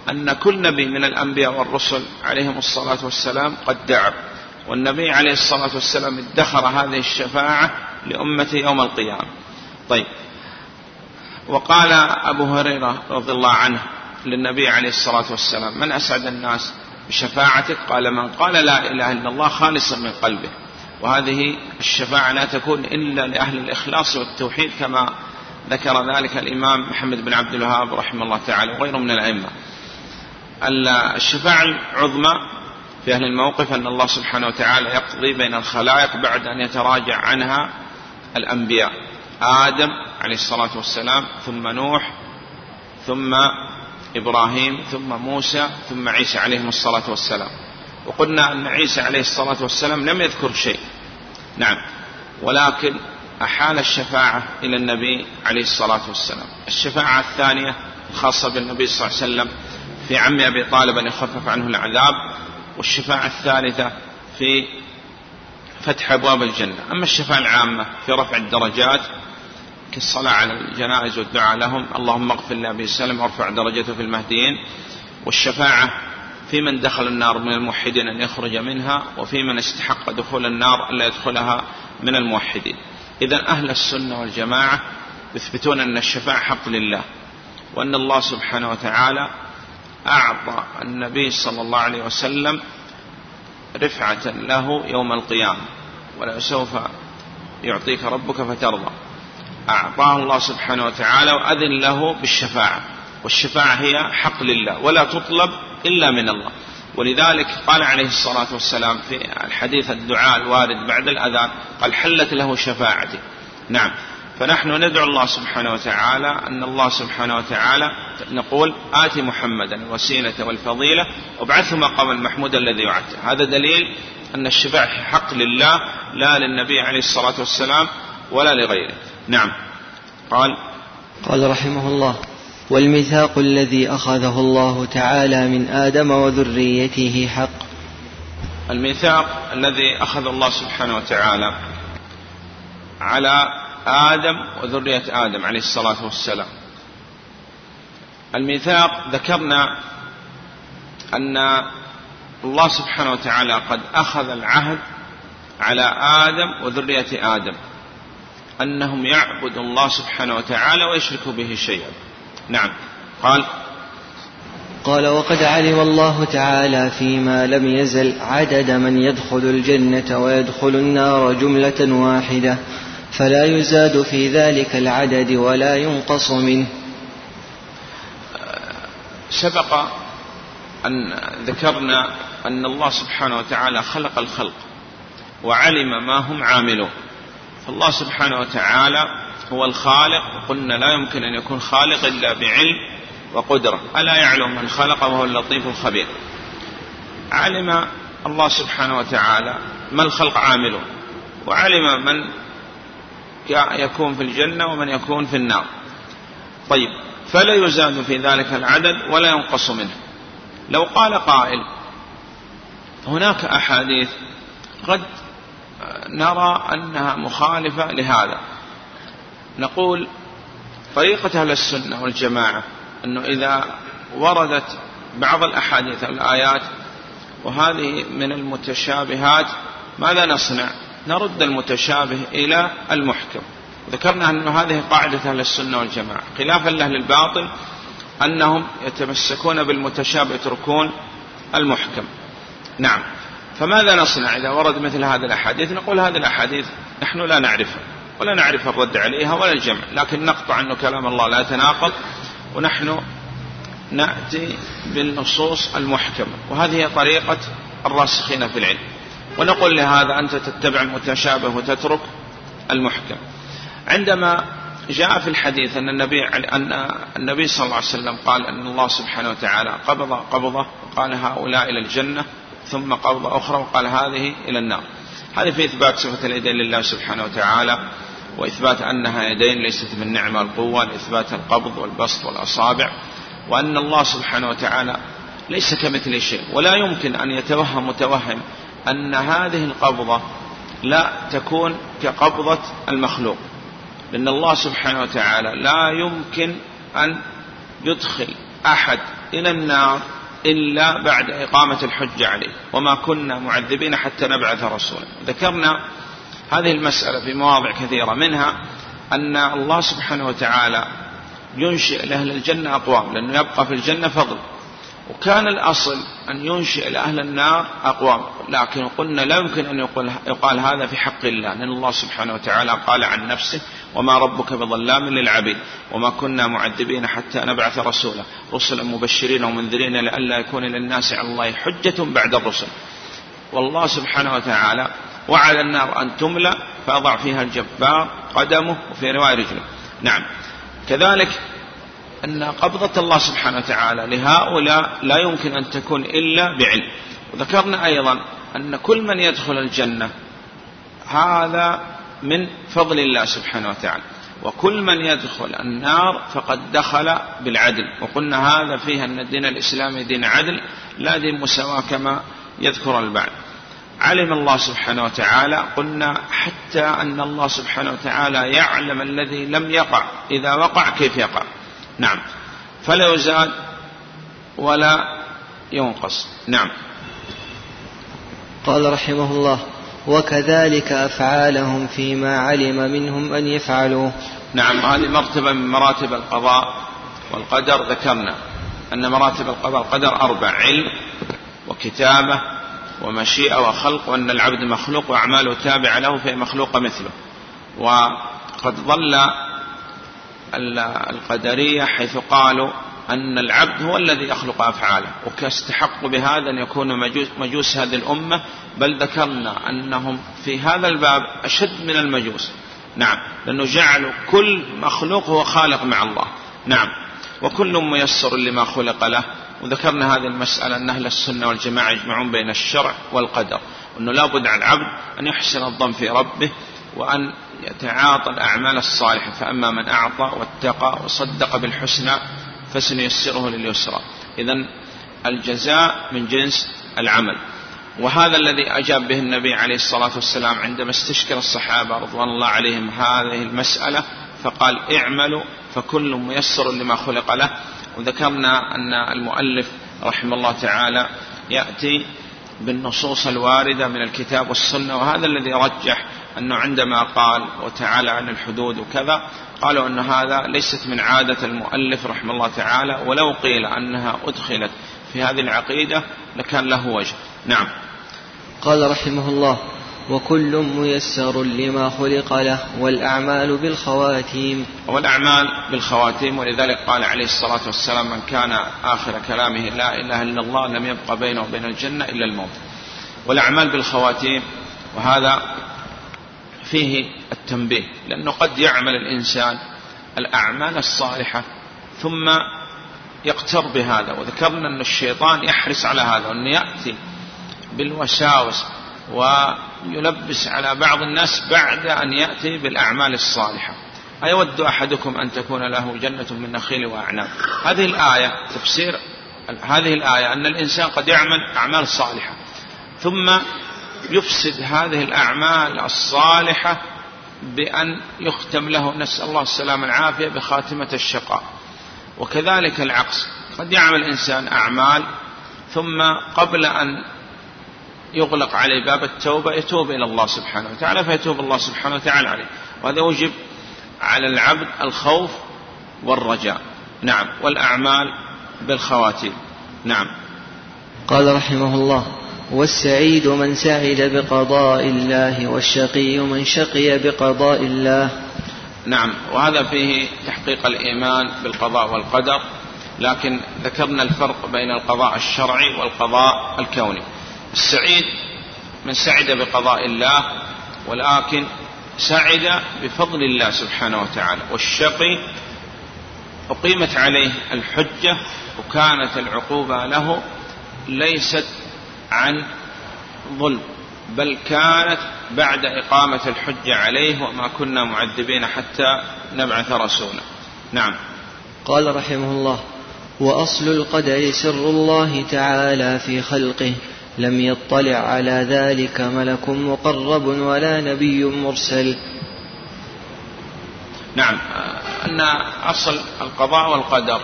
أن كل نبي من الأنبياء والرسل عليهم الصلاة والسلام قد دعا. والنبي عليه الصلاة والسلام ادخر هذه الشفاعة لأمته يوم القيامة. طيب. وقال أبو هريرة رضي الله عنه للنبي عليه الصلاة والسلام من أسعد الناس بشفاعتك؟ قال من قال لا إله إلا الله خالصا من قلبه. وهذه الشفاعة لا تكون إلا لأهل الإخلاص والتوحيد كما ذكر ذلك الإمام محمد بن عبد الوهاب رحمه الله تعالى وغيره من الأئمة. الشفاعة العظمى في أهل الموقف أن الله سبحانه وتعالى يقضي بين الخلائق بعد أن يتراجع عنها الأنبياء. آدم عليه الصلاة والسلام ثم نوح ثم إبراهيم ثم موسى ثم عيسى عليهم الصلاة والسلام. وقلنا أن عيسى عليه الصلاة والسلام لم يذكر شيء. نعم. ولكن أحال الشفاعة إلى النبي عليه الصلاة والسلام. الشفاعة الثانية الخاصة بالنبي صلى الله عليه وسلم في عم أبي طالب أن يخفف عنه العذاب والشفاعة الثالثة في فتح أبواب الجنة. أما الشفاعة العامة في رفع الدرجات كالصلاة على الجنائز والدعاء لهم اللهم اغفر لأبي سلم وارفع درجته في المهديين. والشفاعة في من دخل النار من الموحدين أن يخرج منها وفي من استحق دخول النار ألا يدخلها من الموحدين. إذا أهل السنة والجماعة يثبتون أن الشفاعة حق لله وأن الله سبحانه وتعالى أعطى النبي صلى الله عليه وسلم رفعة له يوم القيامة. ولا سوف يعطيك ربك فترضى. أعطاه الله سبحانه وتعالى وأذن له بالشفاعة. والشفاعة هي حق لله ولا تطلب إلا من الله. ولذلك قال عليه الصلاة والسلام في الحديث الدعاء الوارد بعد الأذان قال حلت له شفاعتي. نعم. فنحن ندعو الله سبحانه وتعالى أن الله سبحانه وتعالى نقول آتي محمدا الوسيلة والفضيلة وابعثه مقام المحمود الذي وعدته. هذا دليل أن الشفاعة حق لله لا للنبي عليه الصلاة والسلام ولا لغيره. نعم. قال قال رحمه الله والميثاق الذي أخذه الله تعالى من آدم وذريته حق. الميثاق الذي أخذ الله سبحانه وتعالى على آدم وذرية آدم عليه الصلاة والسلام. الميثاق ذكرنا أن الله سبحانه وتعالى قد أخذ العهد على آدم وذرية آدم أنهم يعبدوا الله سبحانه وتعالى ويشركوا به شيئا. نعم. قال قال وقد علم الله تعالى فيما لم يزل عدد من يدخل الجنة ويدخل النار جملة واحدة. فلا يزاد في ذلك العدد ولا ينقص منه. سبق أن ذكرنا أن الله سبحانه وتعالى خلق الخلق وعلم ما هم عاملون. فالله سبحانه وتعالى هو الخالق وقلنا لا يمكن أن يكون خالق إلا بعلم وقدرة. ألا يعلم من خلق وهو اللطيف الخبير. علم الله سبحانه وتعالى ما الخلق عاملون وعلم من يكون في الجنة ومن يكون في النار. طيب فلا يزاد في ذلك العدد ولا ينقص منه. لو قال قائل هناك أحاديث قد نرى أنها مخالفة لهذا. نقول طريقة أهل السنة والجماعة أنه إذا وردت بعض الأحاديث الآيات وهذه من المتشابهات ماذا نصنع؟ نرد المتشابه إلى المحكم. ذكرنا أن هذه قاعدة أهل السنة والجماعة. خلافا لأهل الباطل أنهم يتمسكون بالمتشابه يتركون المحكم. نعم. فماذا نصنع إذا ورد مثل هذه الأحاديث؟ نقول هذه الأحاديث نحن لا نعرفها ولا نعرف الرد عليها ولا الجمع لكن نقطع أنه كلام الله لا يتناقض ونحن نأتي بالنصوص المحكمة. وهذه هي طريقة الراسخين في العلم. ونقول لهذا أنت تتبع المتشابه وتترك المحكم. عندما جاء في الحديث أن النبي أن النبي صلى الله عليه وسلم قال أن الله سبحانه وتعالى قبض قبضة وقال هؤلاء إلى الجنة ثم قبضة أخرى وقال هذه إلى النار. هذه في إثبات صفة اليدين لله سبحانه وتعالى وإثبات أنها يدين ليست من نعمة القوة لإثبات القبض والبسط والأصابع وأن الله سبحانه وتعالى ليس كمثل شيء ولا يمكن أن يتوهم متوهم أن هذه القبضة لا تكون كقبضة المخلوق لأن الله سبحانه وتعالى لا يمكن أن يدخل أحد إلى النار إلا بعد إقامة الحجة عليه وما كنا معذبين حتى نبعث رسولا. ذكرنا هذه المسألة في مواضع كثيرة منها أن الله سبحانه وتعالى ينشئ لأهل الجنة أقوام لأنه يبقى في الجنة فضل. وكان الأصل أن ينشئ لأهل النار أقوام لكن قلنا لا يمكن أن يقول, يقال هذا في حق الله. لأن الله سبحانه وتعالى قال عن نفسه وما ربك بظلام للعبيد وما كنا معذبين حتى نبعث رسولا رسلا مبشرين ومنذرين لئلا يكون للناس على الله حجة بعد الرسل. والله سبحانه وتعالى وعلى النار أن تملأ فأضع فيها الجبار قدمه وفي رواية رجله. نعم. كذلك أن قبضة الله سبحانه وتعالى لهؤلاء لا يمكن أن تكون إلا بعلم. وذكرنا أيضا أن كل من يدخل الجنة هذا من فضل الله سبحانه وتعالى. وكل من يدخل النار فقد دخل بالعدل. وقلنا هذا فيها أن الدين الإسلامي دين عدل لا دين مساواة كما يذكر البعض. علم الله سبحانه وتعالى قلنا حتى أن الله سبحانه وتعالى يعلم الذي لم يقع. إذا وقع كيف يقع؟ نعم. فلا يزاد ولا ينقص. نعم. قال رحمه الله وكذلك أفعالهم فيما علم منهم أن يفعلوه. نعم هذه مرتبة من مراتب القضاء والقدر. ذكرنا أن مراتب القضاء والقدر أربع علم وكتابة ومشيئة وخلق وأن العبد مخلوق وأعماله تابعة له فهي مخلوقة مثله. وقد ظل القدرية حيث قالوا أن العبد هو الذي يخلق أفعاله وكاستحق بهذا أن يكون مجوس, مجوس هذه الأمة. بل ذكرنا أنهم في هذا الباب أشد من المجوس. نعم لأنه جعلوا كل مخلوق هو خالق مع الله. نعم وكل ميسر لما خلق له. وذكرنا هذه المسألة أن أهل السنة والجماعة يجمعون بين الشرع والقدر. وأنه لا بد على العبد أن يحسن الظن في ربه وأن يتعاطى الأعمال الصالحة فأما من أعطى واتقى وصدق بالحسنى فسنيسره لليسرى. إذا الجزاء من جنس العمل. وهذا الذي أجاب به النبي عليه الصلاة والسلام عندما استشكل الصحابة رضوان الله عليهم هذه المسألة فقال اعملوا فكل ميسر لما خلق له. وذكرنا أن المؤلف رحمه الله تعالى يأتي بالنصوص الواردة من الكتاب والسنة وهذا الذي رجح أنه عندما قال وتعالى عن الحدود وكذا قالوا أن هذا ليست من عادة المؤلف رحمه الله تعالى ولو قيل أنها أدخلت في هذه العقيدة لكان له وجه. نعم. قال رحمه الله وكل ميسر لما خلق له والأعمال بالخواتيم. والأعمال بالخواتيم ولذلك قال عليه الصلاة والسلام من كان آخر كلامه لا إله إلا الله لم يبق بينه وبين الجنة إلا الموت. والأعمال بالخواتيم وهذا فيه التنبيه لأنه قد يعمل الإنسان الأعمال الصالحة ثم يقتر بهذا. وذكرنا أن الشيطان يحرص على هذا وأنه يأتي بالوساوس ويلبس على بعض الناس بعد أن يأتي بالأعمال الصالحة. أيود أحدكم أن تكون له جنة من نخيل وأعناب؟ هذه الآية تفسير هذه الآية أن الإنسان قد يعمل أعمال صالحة. ثم يفسد هذه الأعمال الصالحة بأن يختم له نسأل الله السلامة العافية بخاتمة الشقاء. وكذلك العكس قد يعمل الإنسان أعمال ثم قبل أن يغلق عليه باب التوبة يتوب إلى الله سبحانه وتعالى فيتوب الله سبحانه وتعالى عليه. وهذا يوجب على العبد الخوف والرجاء. نعم. والأعمال بالخواتيم. نعم. قال رحمه الله والسعيد من سعد بقضاء الله والشقي من شقي بقضاء الله. نعم وهذا فيه تحقيق الإيمان بالقضاء والقدر لكن ذكرنا الفرق بين القضاء الشرعي والقضاء الكوني. السعيد من سعد بقضاء الله ولكن سعد بفضل الله سبحانه وتعالى والشقي أقيمت عليه الحجة وكانت العقوبة له ليست عن ظلم بل كانت بعد إقامة الحجة عليه وما كنا معذبين حتى نبعث رسولا. نعم. قال رحمه الله وأصل القدر سر الله تعالى في خلقه لم يطلع على ذلك ملك مقرب ولا نبي مرسل. نعم. أن أصل القضاء والقدر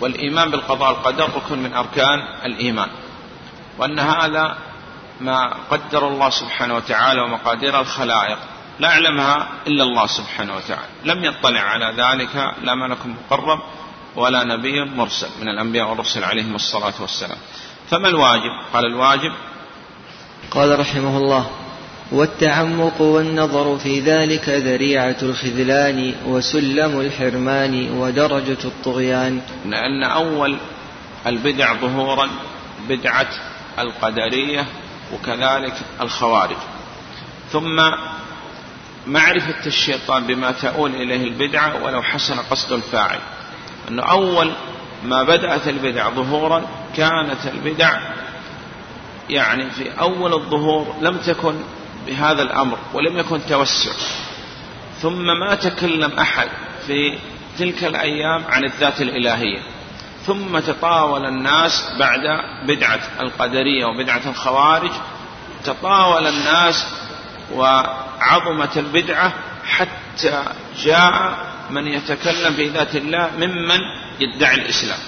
والإيمان بالقضاء والقدر ركن من أركان الإيمان. وأن هذا ما قدر الله سبحانه وتعالى ومقادير الخلائق لا يعلمها إلا الله سبحانه وتعالى. لم يطلع على ذلك لا ملك مقرب ولا نبي مرسل من الأنبياء والرسل عليهم الصلاة والسلام. فما الواجب؟ قال الواجب قال رحمه الله والتعمق والنظر في ذلك ذريعة الخذلان وسلم الحرمان ودرجة الطغيان. لأن أول البدع ظهورا بدعة القدرية وكذلك الخوارج. ثم معرفة الشيطان بما تؤول إليه البدعة ولو حسن قصد الفاعل. أنه أول ما بدأت البدع ظهورا كانت البدع يعني في أول الظهور لم تكن بهذا الأمر ولم يكن توسع. ثم ما تكلم أحد في تلك الأيام عن الذات الإلهية. ثم تطاول الناس بعد بدعة القدرية وبدعة الخوارج. تطاول الناس وعظمت البدعة حتى جاء من يتكلم في ذات الله ممن يدعي الإسلام.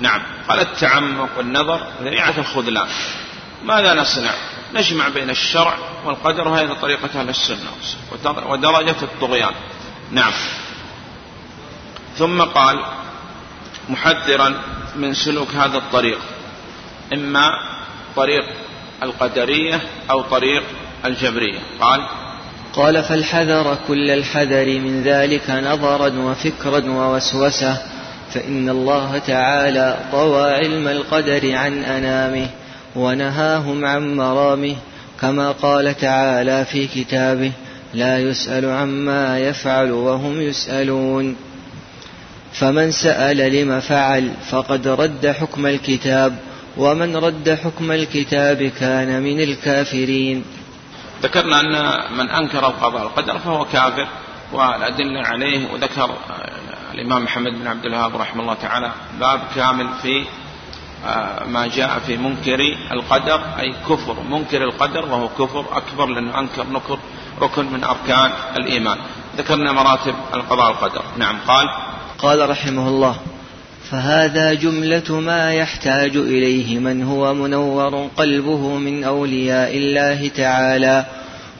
نعم. قال التعمق والنظر ذريعة الخذلان. ماذا نصنع؟ نجمع بين الشرع والقدر وهذه طريقة أهل السنة ودرجة الطغيان. نعم. ثم قال محذرا من سلوك هذا الطريق. إما طريق القدرية أو طريق الجبرية. قال قال فالحذر كل الحذر من ذلك نظرا وفكرا ووسوسة فإن الله تعالى طوى علم القدر عن أنامه ونهاهم عن مرامه كما قال تعالى في كتابه لا يسأل عما يفعل وهم يسألون. فمن سأل لم فعل فقد رد حكم الكتاب ومن رد حكم الكتاب كان من الكافرين. ذكرنا أن من أنكر القضاء والقدر فهو كافر والأدلة عليه وذكر الإمام محمد بن عبد الوهاب رحمه الله تعالى باب كامل في آه، ما جاء في منكر القدر أي كفر منكر القدر وهو كفر أكبر لأنه أنكر نكر ركن من أركان الإيمان. ذكرنا مراتب القضاء والقدر نعم قال قال رحمه الله فهذا جملة ما يحتاج إليه من هو منور قلبه من أولياء الله تعالى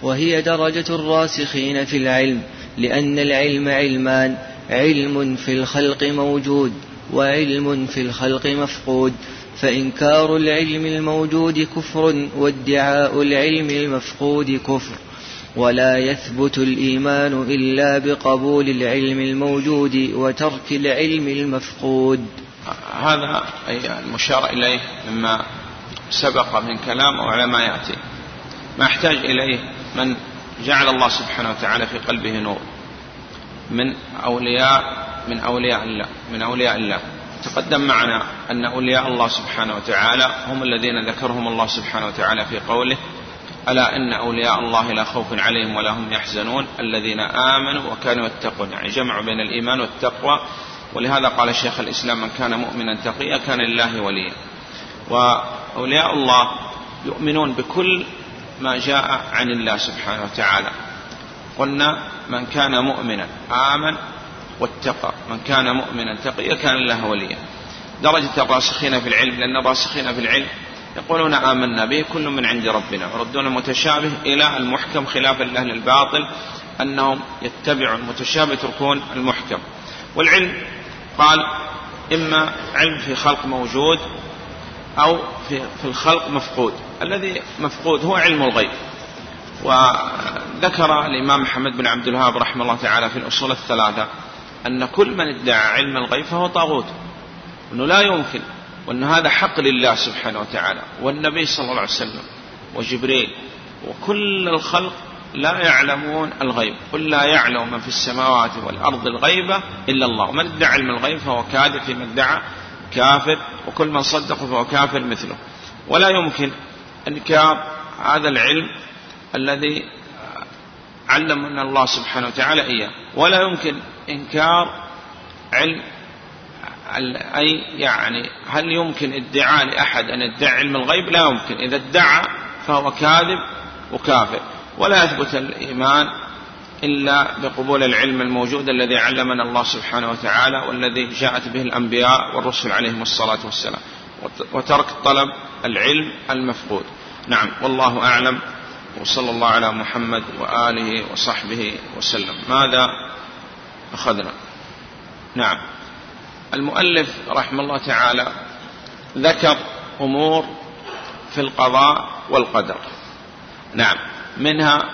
وهي درجة الراسخين في العلم لأن العلم علمان علم في الخلق موجود وعلم في الخلق مفقود فإنكار العلم الموجود كفر وادعاء العلم المفقود كفر. ولا يثبت الإيمان إلا بقبول العلم الموجود وترك العلم المفقود. هذا أي المشار إليه مما سبق من كلام أو على ما يأتي. ما يحتاج إليه من جعل الله سبحانه وتعالى في قلبه نور. من أولياء من أولياء الله من أولياء الله. تقدم معنا أن أولياء الله سبحانه وتعالى هم الذين ذكرهم الله سبحانه وتعالى في قوله ألا إن أولياء الله لا خوف عليهم ولا هم يحزنون الذين آمنوا وكانوا يتقون. يعني جمعوا بين الإيمان والتقوى. ولهذا قال شيخ الإسلام من كان مؤمنا تقيا كان لله وليا. وأولياء الله يؤمنون بكل ما جاء عن الله سبحانه وتعالى. قلنا من كان مؤمنا آمن واتقى. من كان مؤمنا تقيا كان الله وليا. درجة الراسخين في العلم لأن الراسخين في العلم يقولون آمنا به كل من عند ربنا. يردون المتشابه إلى المحكم خلافا لأهل الباطل أنهم يتبعوا المتشابه يتركون المحكم. والعلم قال إما علم في خلق موجود أو في, في الخلق مفقود. الذي مفقود هو علم الغيب. وذكر الإمام محمد بن عبد الوهاب رحمه الله تعالى في الأصول الثلاثة أن كل من ادعى علم الغيب فهو طاغوت. أنه لا يمكن وأن هذا حق لله سبحانه وتعالى والنبي صلى الله عليه وسلم وجبريل وكل الخلق لا يعلمون الغيب قل لا يعلم من في السماوات والأرض الغيبة إلا الله ومن ادعى علم الغيب فهو كاذب فيما ادعى كافر وكل من صدق فهو كافر مثله. ولا يمكن إنكار هذا العلم الذي علمنا الله سبحانه وتعالى إياه. ولا يمكن إنكار علم أي يعني هل يمكن ادعاء لأحد أن يدعي علم الغيب؟ لا يمكن. إذا ادعى فهو كاذب وكافر. ولا يثبت الإيمان إلا بقبول العلم الموجود الذي علمنا الله سبحانه وتعالى والذي جاءت به الأنبياء والرسل عليهم الصلاة والسلام وترك طلب العلم المفقود. نعم. والله أعلم. وصلى الله على محمد وآله وصحبه وسلم. ماذا أخذنا؟ نعم. المؤلف رحمه الله تعالى ذكر أمور في القضاء والقدر. نعم منها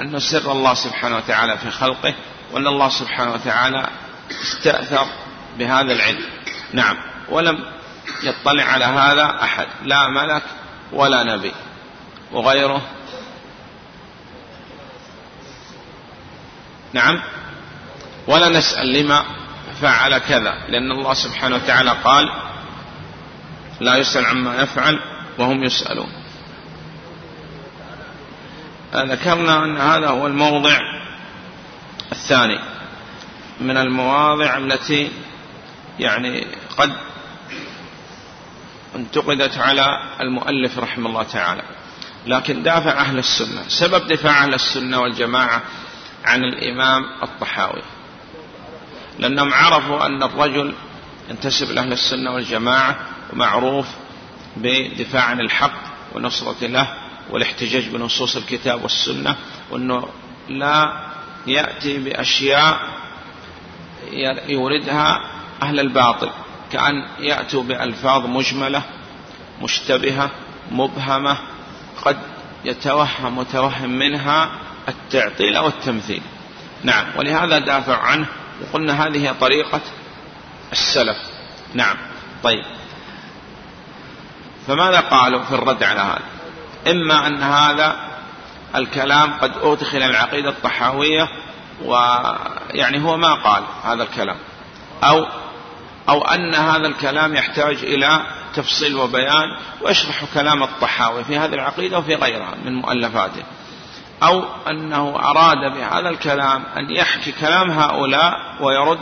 أن سر الله سبحانه وتعالى في خلقه وأن الله سبحانه وتعالى استأثر بهذا العلم. نعم ولم يطلع على هذا أحد لا ملك ولا نبي وغيره. نعم. ولا نسأل لما فعل كذا لأن الله سبحانه وتعالى قال لا يسأل عما يفعل وهم يسألون. ذكرنا أن هذا هو الموضع الثاني من المواضع التي يعني قد انتقدت على المؤلف رحمه الله تعالى. لكن دافع أهل السنة. سبب دفاع أهل السنة والجماعة عن الإمام الطحاوي. لأنهم عرفوا أن الرجل ينتسب لأهل السنة والجماعة ومعروف بدفاع عن الحق ونصرة له والاحتجاج بنصوص الكتاب والسنة وأنه لا يأتي بأشياء يوردها أهل الباطل كأن يأتوا بألفاظ مجملة مشتبهة مبهمة قد يتوهم متوهم منها التعطيل أو التمثيل. نعم ولهذا دافع عنه وقلنا هذه طريقة السلف. نعم. طيب. فماذا قالوا في الرد على هذا؟ إما أن هذا الكلام قد أدخل العقيدة الطحاوية ويعني هو ما قال هذا الكلام. أو أو أن هذا الكلام يحتاج إلى تفصيل وبيان ويشرح كلام الطحاوي في هذه العقيدة وفي غيرها من مؤلفاته. أو أنه أراد بهذا الكلام أن يحكي كلام هؤلاء ويرد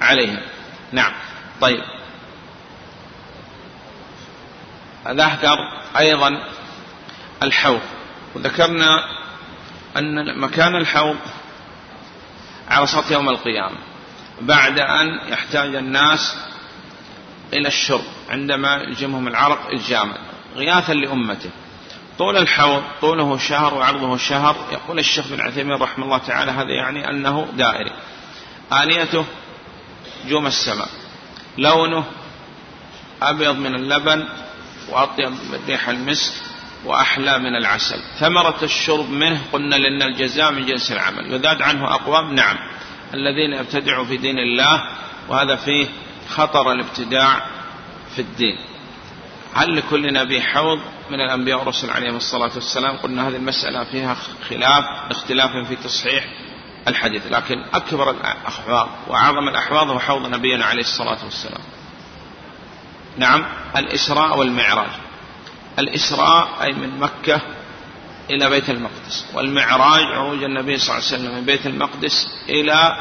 عليهم. نعم. طيب. ذكر أيضا الحوض. وذكرنا أن مكان الحوض عرصات يوم القيامة بعد أن يحتاج الناس إلى الشرب عندما يلجمهم العرق الجامد غياثا لأمته. طول الحوض طوله شهر وعرضه شهر يقول الشيخ بن عثيمين رحمه الله تعالى هذا يعني أنه دائري. آنيته جوم السماء. لونه أبيض من اللبن وأطيب من ريح المسك وأحلى من العسل. ثمرة الشرب منه قلنا لأن الجزاء من جنس العمل. يذاد عنه أقوام نعم. الذين يبتدعوا في دين الله وهذا فيه خطر الابتداع في الدين. هل لكل نبي حوض؟ من الأنبياء والرسل عليهم الصلاة والسلام قلنا هذه المسألة فيها خلاف اختلاف في تصحيح الحديث لكن أكبر الأحواض وأعظم الأحواض هو حوض نبينا عليه الصلاة والسلام. نعم الإسراء والمعراج. الإسراء أي من مكة إلى بيت المقدس والمعراج عروج النبي صلى الله عليه وسلم من بيت المقدس إلى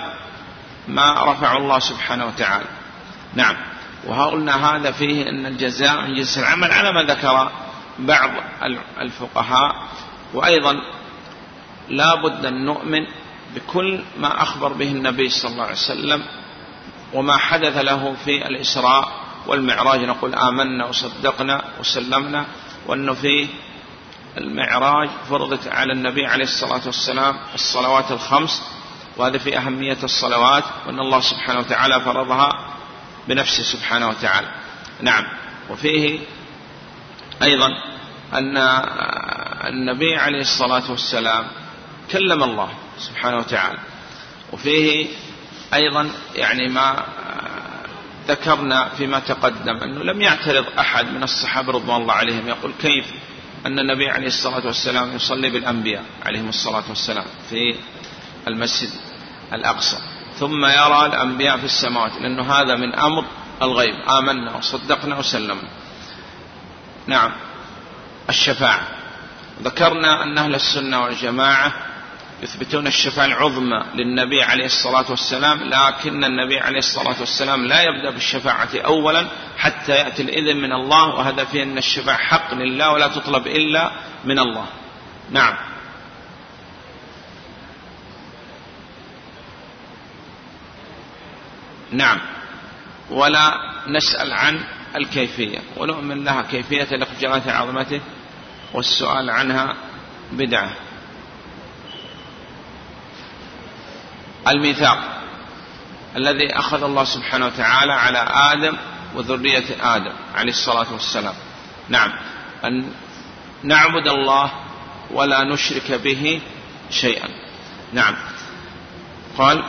ما رفع الله سبحانه وتعالى. نعم وقلنا هذا فيه أن الجزاء من جنس العمل على ما ذكر بعض الفقهاء وأيضا لا بد أن نؤمن بكل ما أخبر به النبي صلى الله عليه وسلم وما حدث له في الإسراء والمعراج. نقول آمنا وصدقنا وسلمنا وأنه في المعراج فرضت على النبي عليه الصلاة والسلام الصلوات الخمس وهذا في أهمية الصلوات وأن الله سبحانه وتعالى فرضها بنفسه سبحانه وتعالى. نعم. وفيه أيضا أن النبي عليه الصلاة والسلام كلم الله سبحانه وتعالى وفيه أيضا يعني ما ذكرنا فيما تقدم أنه لم يعترض أحد من الصحابة رضوان الله عليهم يقول كيف أن النبي عليه الصلاة والسلام يصلي بالأنبياء عليهم الصلاة والسلام في المسجد الأقصى ثم يرى الأنبياء في السماوات لأنه هذا من أمر الغيب آمنا وصدقنا وسلمنا. نعم. الشفاعة. ذكرنا أن أهل السنة والجماعة يثبتون الشفاعة العظمى للنبي عليه الصلاة والسلام لكن النبي عليه الصلاة والسلام لا يبدأ بالشفاعة أولا حتى يأتي الإذن من الله وهذا فيه أن الشفاعة حق لله ولا تطلب إلا من الله. نعم. نعم. ولا نسأل عن الكيفية ونؤمن لها كيفية لجلالة عظمته والسؤال عنها بدعة. الميثاق الذي أخذ الله سبحانه وتعالى على آدم وذرية آدم عليه الصلاة والسلام. نعم أن نعبد الله ولا نشرك به شيئا. نعم. قال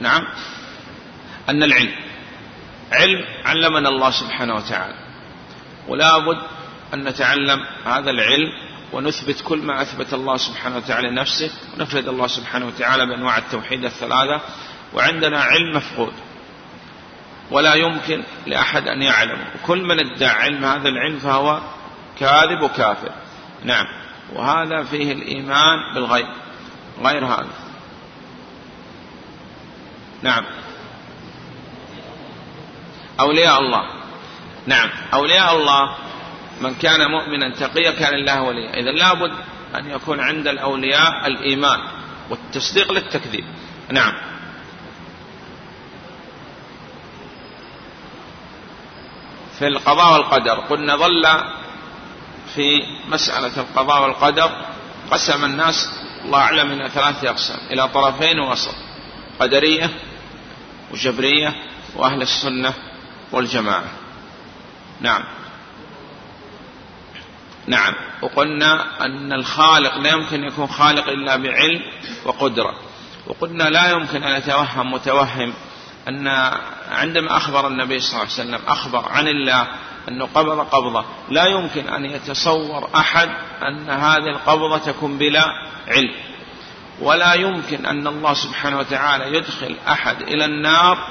نعم. أن العلم علم علمنا الله سبحانه وتعالى. ولا بد أن نتعلم هذا العلم ونثبت كل ما أثبت الله سبحانه وتعالى لنفسه ونفرد الله سبحانه وتعالى بأنواع التوحيد الثلاثة. وعندنا علم مفقود. ولا يمكن لأحد أن يعلم وكل من ادعى علم هذا العلم فهو كاذب وكافر. نعم. وهذا فيه الإيمان بالغيب غير هذا. نعم. أولياء الله. نعم أولياء الله من كان مؤمنا تقيا كان الله وليا. إذا لابد أن يكون عند الأولياء الإيمان والتصديق للتكذيب. نعم. في القضاء والقدر. قلنا ظل في مسألة القضاء والقدر قسم الناس الله أعلم من ثلاثة أقسام. إلى طرفين ووسط قدرية وجبرية وأهل السنة والجماعة. نعم. نعم. وقلنا أن الخالق لا يمكن يكون خالق إلا بعلم وقدرة. وقلنا لا يمكن أن يتوهم متوهم أن عندما أخبر النبي صلى الله عليه وسلم أخبر عن الله أنه قبض قبضة لا يمكن أن يتصور أحد أن هذه القبضة تكون بلا علم. ولا يمكن أن الله سبحانه وتعالى يدخل أحد إلى النار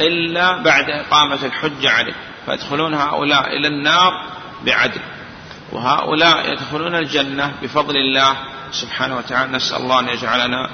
إلا بعد إقامة الحجة عليه. فيدخلون هؤلاء إلى النار بعدل. وهؤلاء يدخلون الجنة بفضل الله سبحانه وتعالى. نسأل الله أن يجعلنا